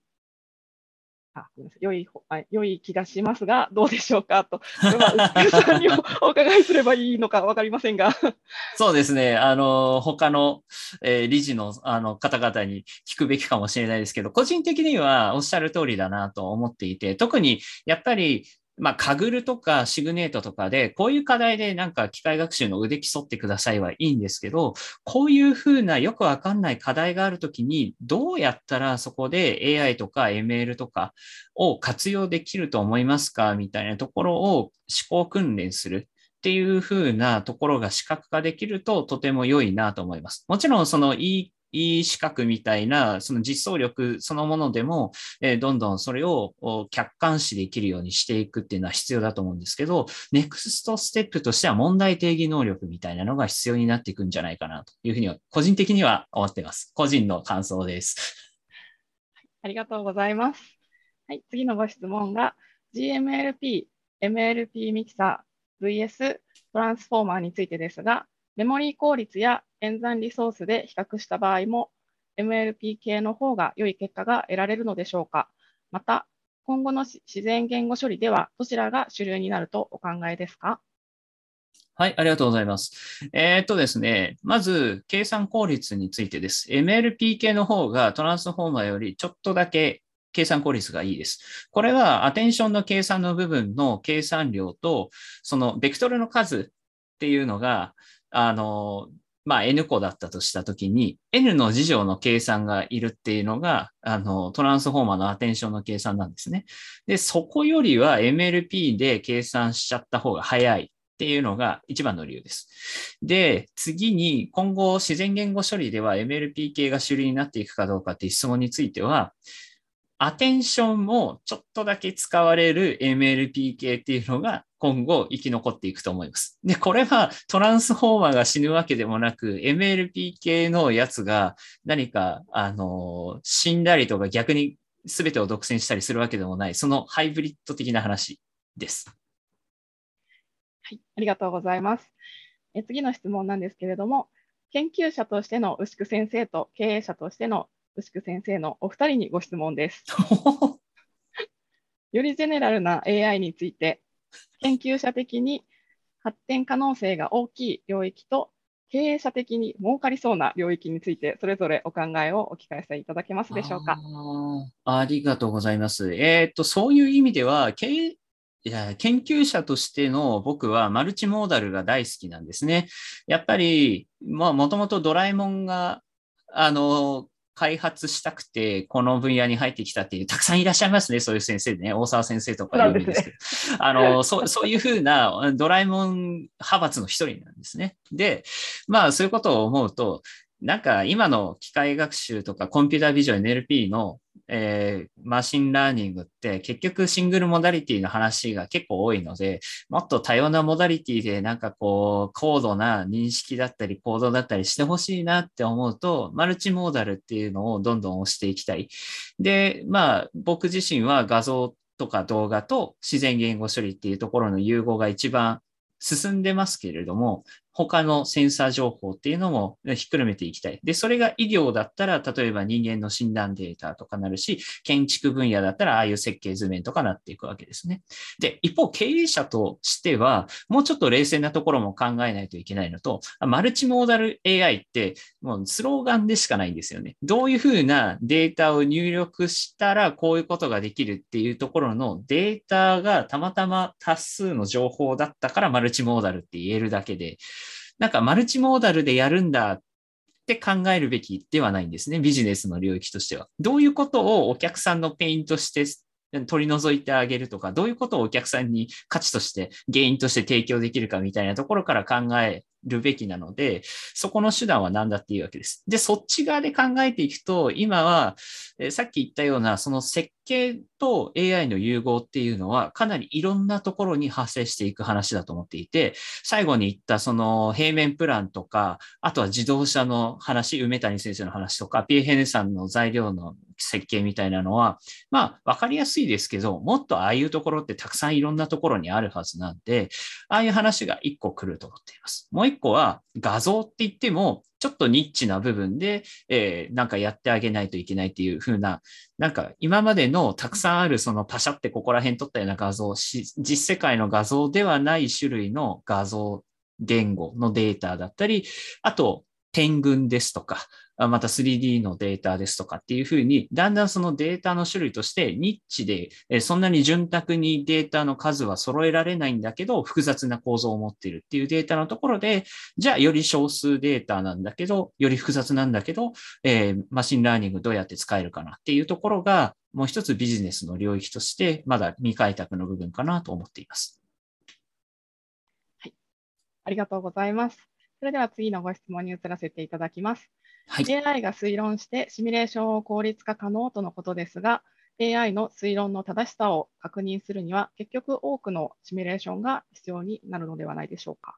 あ、ごめんなさい、良いほ、あ良い気がしますが、どうでしょうかと。これはさんにおお伺いすればいいのか分かりませんが。そうですね。あの、他の、えー理事のあの方々に聞くべきかもしれないですけど、個人的にはおっしゃる通りだなと思っていて、特にやっぱり、まあ、カグルとかシグネートとかで、こういう課題でなんか機械学習の腕競ってくださいはいいんですけど、こういうふうなよくわかんない課題があるときに、どうやったらそこで AI とか ML とかを活用できると思いますかみたいなところを思考訓練する。っていうふうなところが視覚化できるととても良いなと思います。もちろんそのいいいい資格みたいな、その実装力そのものでも、えーどんどんそれを客観視できるようにしていくっていうのは必要だと思うんですけど、ネクストステップとしては問題定義能力みたいなのが必要になっていくんじゃないかなというふうには、個人的には思ってます。個人の感想です。ありがとうございます。はい、次のご質問が GMLP、MLP ミキサー VS トランスフォーマーについてですが、メモリー効率や演算リソースで比較した場合も MLP 系の方が良い結果が得られるのでしょうかまた、今後の自然言語処理ではどちらが主流になるとお考えですか？はい、ありがとうございます。えーっとですね、まず、計算効率についてです。MLP 系の方がトランスフォーマーよりちょっとだけ計算効率がいいです。これはアテンションの計算の部分の計算量と、そのベクトルの数っていうのが、あの、まあ、N 個だったとしたときに、N の次乗の計算がいるっていうのが、あの、トランスフォーマーのアテンションの計算なんですね。で、そこよりは MLP で計算しちゃった方が早いっていうのが一番の理由です。で、次に今後自然言語処理では MLP 系が主流になっていくかどうかっていう質問については、アテンションもちょっとだけ使われる MLP 系っていうのが今後生き残っていくと思います。で、これはトランスフォーマーが死ぬわけでもなく、MLP 系のやつが何か、あの、死んだりとか逆に全てを独占したりするわけでもない、そのハイブリッド的な話です。はい、ありがとうございます。え次の質問なんですけれども、研究者としての牛久先生と経営者としての牛久先生のお二人にご質問です。よりジェネラルな AI について、研究者的に発展可能性が大きい領域と、経営者的に儲かりそうな領域について、それぞれお考えをお聞かせいただけますでしょうか？あありがとうございます。えっ、と、そういう意味では、経営いや研究者としての僕はマルチモーダルが大好きなんですね。やっぱり、まあ、もともとドラえもんが、あの、開発したくて、この分野に入ってきたっていう、たくさんいらっしゃいますね、そういう先生ね。大沢先生とかいるんですけど。あの、そう、そういうふうなドラえもん派閥の一人なんですね。で、まあ、そういうことを思うと、なんか今の機械学習とか computer vision NLP の、えー、 machine learning って結局 single modality の話が結構多いので、もっと多様な modality でなんかこう高度な認識だったり行動だったりしてほしいなって思うと、マルチモーダルっていうのをどんどん押していきたい。で、まあ僕自身は画像とか動画と自然言語処理っていうところの融合が一番進んでますけれども、他のセンサー情報っていうのもひっくるめていきたい。で、それが医療だったら、例えば人間の診断データとかなるし、建築分野だったら、ああいう設計図面とかなっていくわけですね。で、一方、経営者としては、もうちょっと冷静なところも考えないといけないのと、マルチモーダル AI って、もうスローガンでしかないんですよね。どういうふうなデータを入力したら、こういうことができるっていうところのデータがたまたま多数の情報だったから、マルチモーダルって言えるだけで、なんかマルチモーダルでやるんだって考えるべきではないんですね。ビジネスの領域としては。どういうことをお客さんの pain として取り除いてあげるとか、どういうことをお客さんに価値として、 gain として提供できるかみたいなところから考えるべきなので、そこの手段は何だっていうわけです。で、そっち側で考えていくと、今は、えさっき言ったような、その設計と AI の融合っていうのは、かなりいろんなところに発生していく話だと思っていて、最後に言ったその平面プランとか、あとは自動車の話、梅谷先生の話とか、ピエヘネさんの材料の設計みたいなのは、まあ、わかりやすいですけど、もっとああいうところってたくさんいろんなところにあるはずなんで、ああいう話が一個来ると思っています。もう一個は画像って言っても、ちょっとニッチな部分で、えー、なんかやってあげないといけないっていう風な、なんか今までのたくさんあるそのパシャってここら辺撮ったような画像、実世界の画像ではない種類の画像言語のデータだったり、あと点群ですとか、また 3D のデータですとかっていうふうに、だんだんそのデータの種類としてニッチで、そんなに潤沢にデータの数は揃えられないんだけど、複雑な構造を持っているっていうデータのところで、じゃあより少数データなんだけど、より複雑なんだけど、え、 machine learning どうやって使えるかなっていうところが、もう一つビジネスの領域として、まだ未開拓の部分かなと思っています。はい。ありがとうございます。それでは次のご質問に移らせていただきます。はい、AI が推論してシミュレーションを効率化可能とのことですが、AI の推論の正しさを確認するには、結局多くのシミュレーションが必要になるのではないでしょうか。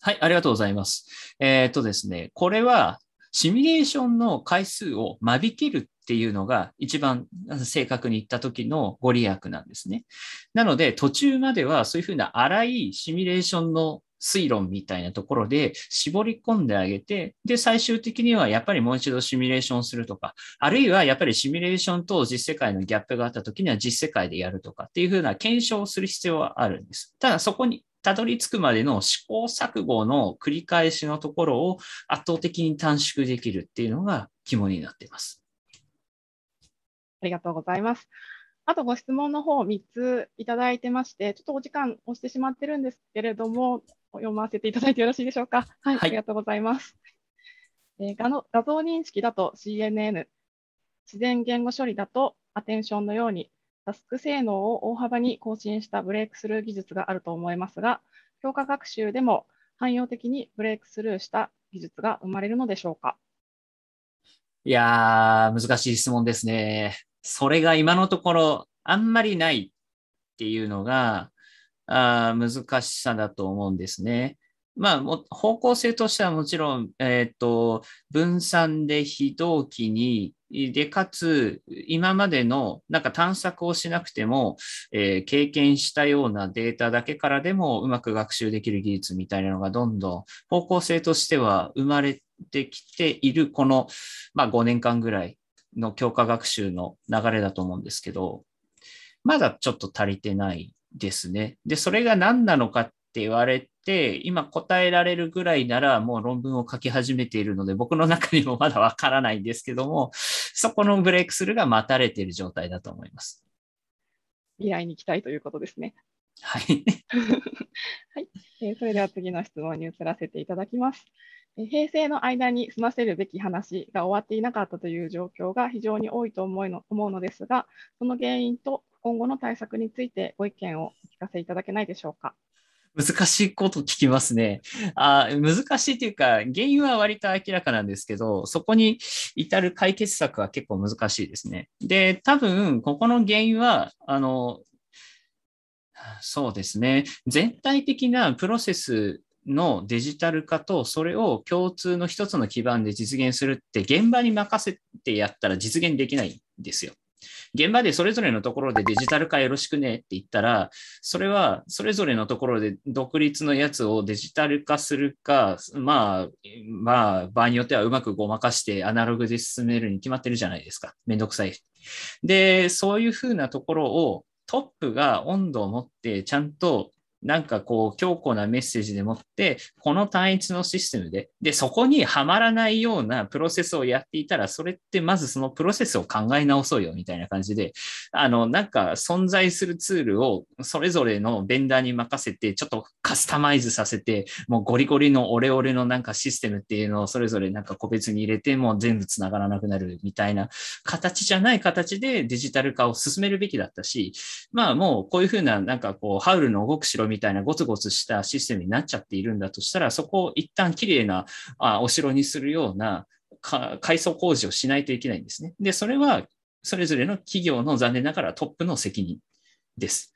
はい、ありがとうございます。えー、っとですね、これはシミュレーションの回数を間引けるっていうのが一番正確に言った時のご利益なんですね。なので途中まではそういうふうな荒いシミュレーションの推論みたいなところで絞り込んであげて、で、最終的にはやっぱりもう一度シミュレーションするとか、あるいはやっぱりシミュレーションと実世界のギャップがあった時には実世界でやるとかっていうふうな検証をする必要はあるんです。ただそこにたどり着くまでの試行錯誤の繰り返しのところを圧倒的に短縮できるっていうのが肝になっています。ありがとうございます。あとご質問の方3ついただいてまして、ちょっとお時間押してしまってるんですけれども、読ませていただいてよろしいでしょうか？はい、はい、ありがとうございます。えー、画の画像認識だと CNN、自然言語処理だとアテンションのように、タスク性能を大幅に更新したブレイクスルー技術があると思いますが、評価学習でも汎用的にブレイクスルーした技術が生まれるのでしょうか？いやー、難しい質問ですね。それが今のところあんまりないっていうのがあ難しさだと思うんですね。まあ、方向性としてはもちろん、えっ、ー、と、分散で非同期にで、かつ、今までのなんか探索をしなくても、えー、経験したようなデータだけからでもうまく学習できる技術みたいなのがどんどん方向性としては生まれてきているこの、まあ、5年間ぐらいの教科学習の流れだと思うんですけど、まだちょっと足りてないですね。で、それが何なのかって言われて、今答えられるぐらいならもう論文を書き始めているので、僕の中にもまだわからないんですけども、そこのブレイクスルーが待たれている状態だと思います。未来に期待ということですね。はい。はい、えー、それでは次の質問に移らせていただきます。平成の間に済ませるべき話が終わっていなかったという状況が非常に多いと思うのですが、その原因と今後の対策についてご意見をお聞かせいただけないでしょうか？難しいこと聞きますね。あ難しいというか、原因は割と明らかなんですけど、そこに至る解決策は結構難しいですね。で、多分、ここの原因は、あの、そうですね。全体的なプロセスのデジタル化と、それを共通の一つの基盤で実現するって、現場に任せてやったら実現できないんですよ。現場でそれぞれのところでデジタル化よろしくねって言ったら、それはそれぞれのところで独立のやつをデジタル化するか、まあ、まあ、場合によってはうまくごまかしてアナログで進めるに決まってるじゃないですか。めんどくさい。で、そういうふうなところをトップが温度を持ってちゃんとなんかこう強固なメッセージでもって、この単一のシステムで、で、そこにはまらないようなプロセスをやっていたら、それってまずそのプロセスを考え直そうよみたいな感じで、あの、なんか存在するツールをそれぞれのベンダーに任せて、ちょっとカスタマイズさせて、もうゴリゴリのオレオレのなんかシステムっていうのをそれぞれなんか個別に入れて、もう全部繋がらなくなるみたいな形じゃない形でデジタル化を進めるべきだったし、まあもうこういうふうななんかこう、ハウルの動く城みたいなゴツゴツしたシステムになっちゃっているんだとしたら、そこを一旦きれいなあお城にするような階層工事をしないといけないんですね。で、それはそれぞれの企業の残念ながらトップの責任です。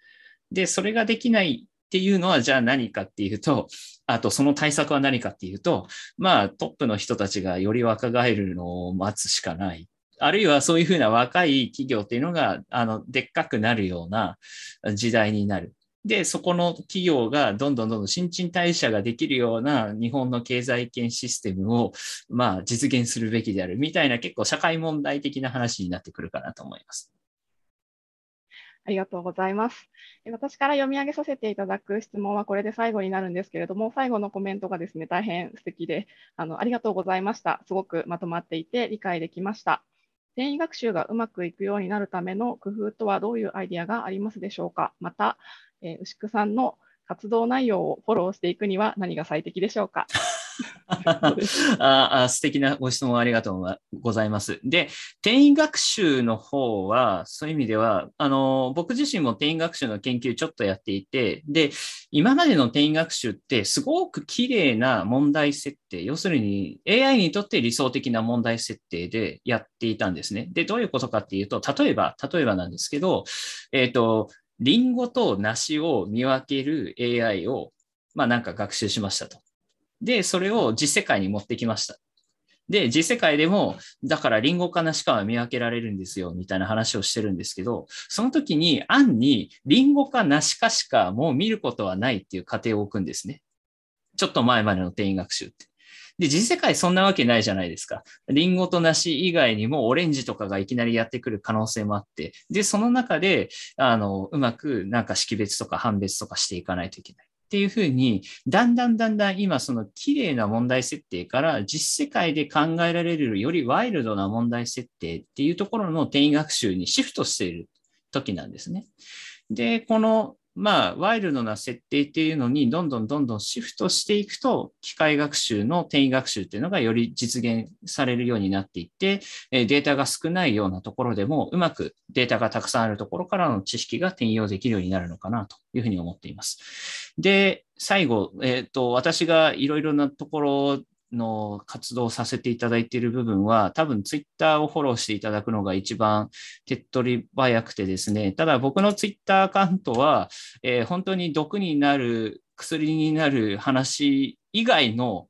で、それができないっていうのは、じゃあ何かっていうと、あとその対策は何かっていうと、まあトップの人たちがより若返るのを待つしかない。あるいはそういうふうな若い企業っていうのが、あの、でっかくなるような時代になる。で、そこの企業がどんどんどんどん新陳代謝ができるような日本の経済圏システムを、まあ、実現するべきであるみたいな結構社会問題的な話になってくるかなと思います。ありがとうございます。私から読み上げさせていただく質問はこれで最後になるんですけれども、最後のコメントがですね、大変素敵で、あのありがとうございました。すごくまとまっていて理解できました。転移学習がうまくいくようになるための工夫とはどういうアイデアがありますでしょうかまた、えー、牛久さんの活動内容をフォローしていくには何が最適でしょうか？ああ素敵なご質問ありがとうございます。で、転移学習の方は、そういう意味では、あの、僕自身も転移学習の研究ちょっとやっていて、で、今までの転移学習ってすごく綺麗な問題設定、要するに AI にとって理想的な問題設定でやっていたんですね。で、どういうことかっていうと、例えば、例えばなんですけど、えっ、ー、と、リンゴと梨を見分ける AI を、まあなんか学習しましたと。で、それを実世界に持ってきました。で、実世界でも、だからリンゴか梨かは見分けられるんですよ、みたいな話をしてるんですけど、その時に案にリンゴか梨かしかもう見ることはないっていう過程を置くんですね。ちょっと前までの転移学習って。で、実世界そんなわけないじゃないですか。リンゴと梨以外にもオレンジとかがいきなりやってくる可能性もあって、で、その中で、あの、うまくなんか識別とか判別とかしていかないといけない。っていうふうに、だんだんだんだん今その綺麗な問題設定から実世界で考えられるよりワイルドな問題設定っていうところの転移学習にシフトしている時なんですね。で、このまあ、ワイルドな設定っていうのにどんどんどんどんシフトしていくと、機械学習の転移学習っていうのがより実現されるようになっていって、データが少ないようなところでも、うまくデータがたくさんあるところからの知識が転用できるようになるのかなというふうに思っています。で、最後、えっ、ー、と、私がいろいろなところの活動させていただいている部分は、多分ツイッターをフォローしていただくのが一番手っ取り早くてですね、ただ僕のツイッターアカウントは、えー、本当に毒になる、薬になる話以外の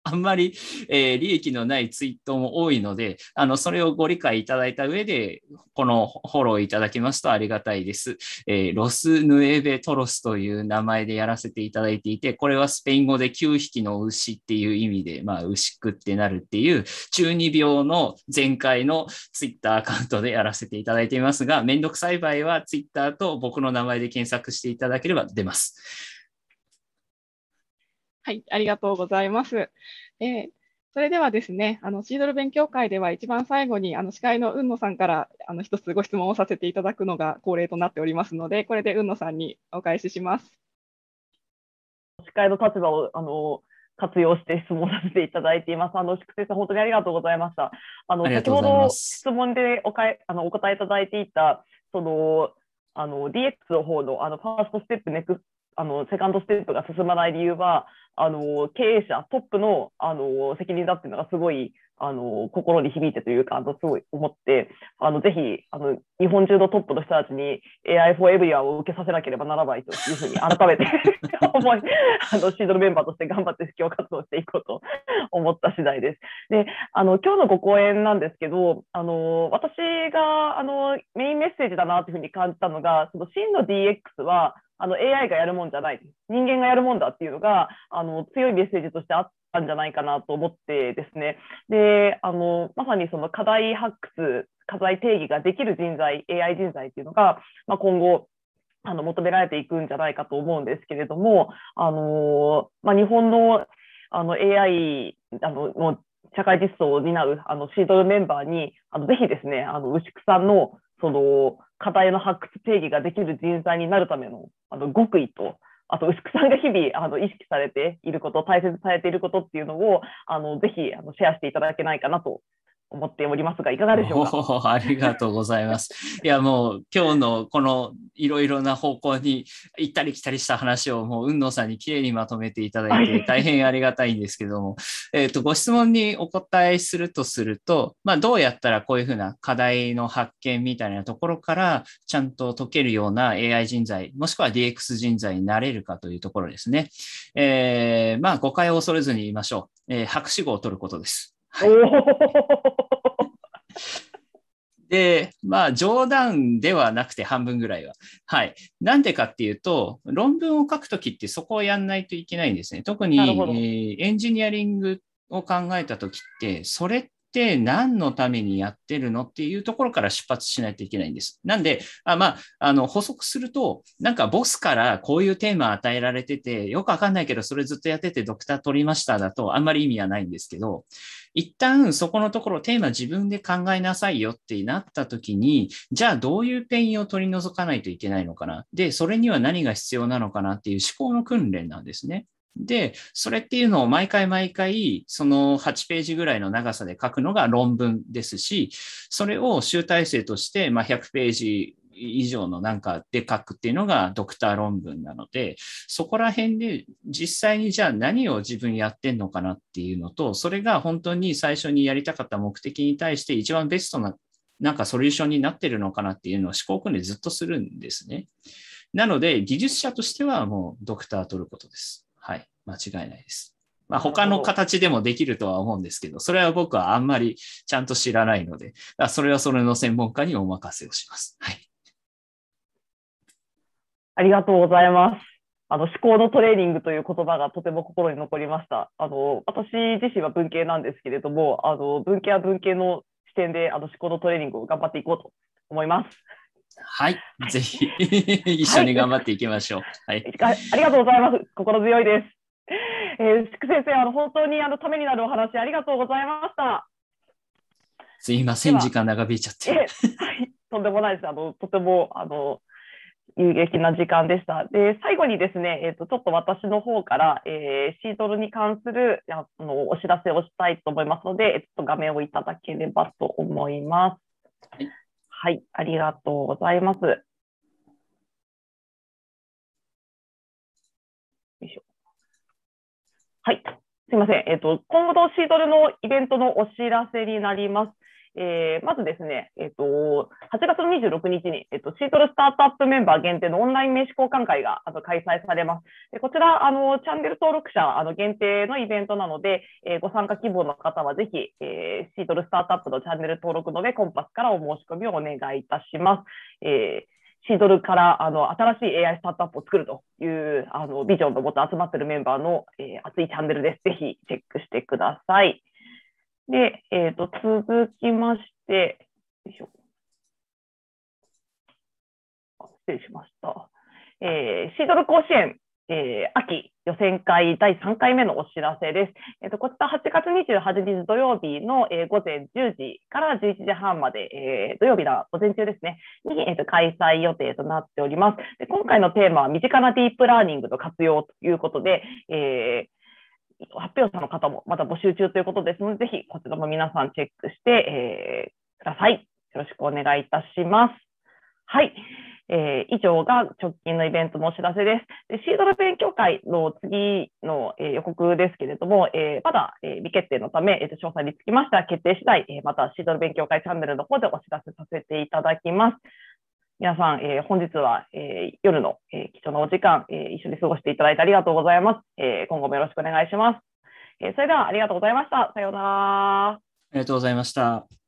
あんまり、えー、利益のないツイートも多いので、あの、それをご理解いただいた上で、このフォローいただけますとありがたいです。えー、 los nueve toros という名前でやらせていただいていて、これはスペイン語で9匹の牛っていう意味で、まあ、牛食ってなるっていう、中二病の前回のツイッターアカウントでやらせていただいていますが、めんどくさい場合はツイッターと僕の名前で検索していただければ出ます。はい、ありがとうございます。えー、それではですね、あのシードル勉強会では一番最後にあの司会の雲野さんからあの一つご質問をさせていただくのが恒例となっておりますので、これで雲野さんにお返しします。司会の立場をあの活用して質問させていただいています。あの、宿先生、本当にありがとうございました。あの、先ほど質問でおかえあのお答えいただいていた、その、あの、DX の方の、あの、ファーストステップ、ネクあのセカンドステップが進まない理由はあの経営者トップのあの責任だっていうのがすごいあの心に響いてというかあのすごい思ってあのぜひあの日本中のトップの人たちに AI for Everywhere を受けさせなければならないというふうに改めて 思いあのシードルメンバーとして頑張って布教活動していこうと思った次第です。であの今日のご講演なんですけどあの私があのメインメッセージだなというふうに感じたのがその真の DX はあの AI がやるもんじゃない。人間がやるもんだっていうのがあの強いメッセージとしてあったんじゃないかなと思ってですね。であのまさにその課題発掘課題定義ができる人材 AI 人材っていうのが、まあ、今後あの求められていくんじゃないかと思うんですけれどもあの、まあ、日本のあの AI あのの社会実装を担うあのシードルメンバーにあのぜひですねあの牛久さんのその課題の発掘定義ができる人材になるためのあの極意と、あと、牛久さんが日々あの意識されていること、大切されていることっていうのを、あのぜひあのシェアしていただけないかなと思っておりますが、いかがでしょうか？ありがとうございます。いや、もう今日のこのいろいろな方向に行ったり来たりした話をもう、運動さんにきれいにまとめていただいて、大変ありがたいんですけども、えっと、ご質問にお答えするとすると、まあ、どうやったらこういうふうな課題の発見みたいなところから、ちゃんと解けるような AI 人材、もしくは DX 人材になれるかというところですね。えー、まあ、誤解を恐れずに言いましょう。えー、博士号を取ることです。はい、で、まあ冗談ではなくて半分ぐらいは。はい。なんでかっていうと、論文を書くときってそこをやんないといけないんですね。特に、えー、エンジニアリングを考えたときって、それっって何のためにやってるのっていうところから出発しないといけないんです。なんで、あまあ、あの補足すると、なんかボスからこういうテーマ与えられてて、よくわかんないけど、それずっとやっててドクター取りましただとあんまり意味はないんですけど、一旦そこのところテーマ自分で考えなさいよってなった時に、じゃあどういう pain を取り除かないといけないのかな。で、それには何が必要なのかなっていう思考の訓練なんですね。で、それっていうのを毎回毎回、その8ページぐらいの長さで書くのが論文ですし、それを集大成として、ま100ページ以上のなんかで書くっていうのがドクター論文なので、そこら辺で実際にじゃあ何を自分やってんのかなっていうのと、それが本当に最初にやりたかった目的に対して一番ベストななんかソリューションになってるのかなっていうのを思考訓練ずっとするんですね。なので、技術者としてはもうドクター取ることです。はい。間違いないです。まあ、他の形でもできるとは思うんですけど、それは僕はあんまりちゃんと知らないので、それはそれの専門家にお任せをします。はい。ありがとうございます。あの思考のトレーニングという言葉がとても心に残りました。あの私自身は文系なんですけれども、あの文系は文系の視点であの思考のトレーニングを頑張っていこうと思います。はい、ぜひ 一緒に頑張っていきましょう。はい、はい、ありがとうございます。心強いです。えー、宿先生、あの本当にあのためになるお話ありがとうございました。すいません、時間長引いちゃって。はい、とんでもないです。あのとてもあの有益な時間でした。で、最後にですね、えっ、ー、と、ちょっと私の方から、えー、シートルに関するあのお知らせをしたいと思いますので、ちょっと画面をいただければと思います。はいはい、ありがとうございます。よいしょ。はい、すみません。えっ、ー、と、今後のシードルのイベントのお知らせになります。えー、まずですね、えっ、ー、と、8月26日に、えっ、と、シートルスタートアップメンバー限定のオンライン名刺交換会があの開催されます。でこちら、あの、チャンネル登録者あの限定のイベントなので、えご参加希望の方はぜひ、えシートルスタートアップのチャンネル登録の上、コンパスからお申し込みをお願いいたします。えシードルからあの新しい AI スタートアップを作るというあのビジョンのもと集まっているメンバーの、えー、熱いチャンネルです。ぜひチェックしてください。で、えーと、続きまして、よいしょ失礼しました。えー、シードル甲子園、えー、秋予選会第3回目のお知らせです。えーと、こちら8月28日土曜日の、えー、午前10時から11時半まで、えー、土曜日の午前中ですね、に、えーと、開催予定となっておりますで。今回のテーマは身近なディープラーニングの活用ということで、えー発表者の方もまた募集中ということですので、ぜひこちらも皆さんチェックして、えー、ください。よろしくお願いいたします。はい。えー、以上が直近のイベントのお知らせです。でシードル勉強会の次の、えー、予告ですけれども、えー、まだ、え未決定のため、えー、詳細につきましては決定次第、えまたシードル勉強会チャンネルの方でお知らせさせていただきます。皆さん、えー、本日は、えー、夜の、えー、貴重なお時間、え一緒に過ごしていただいてありがとうございます。え今後もよろしくお願いします。えそれではありがとうございました。さようなら。ありがとうございました。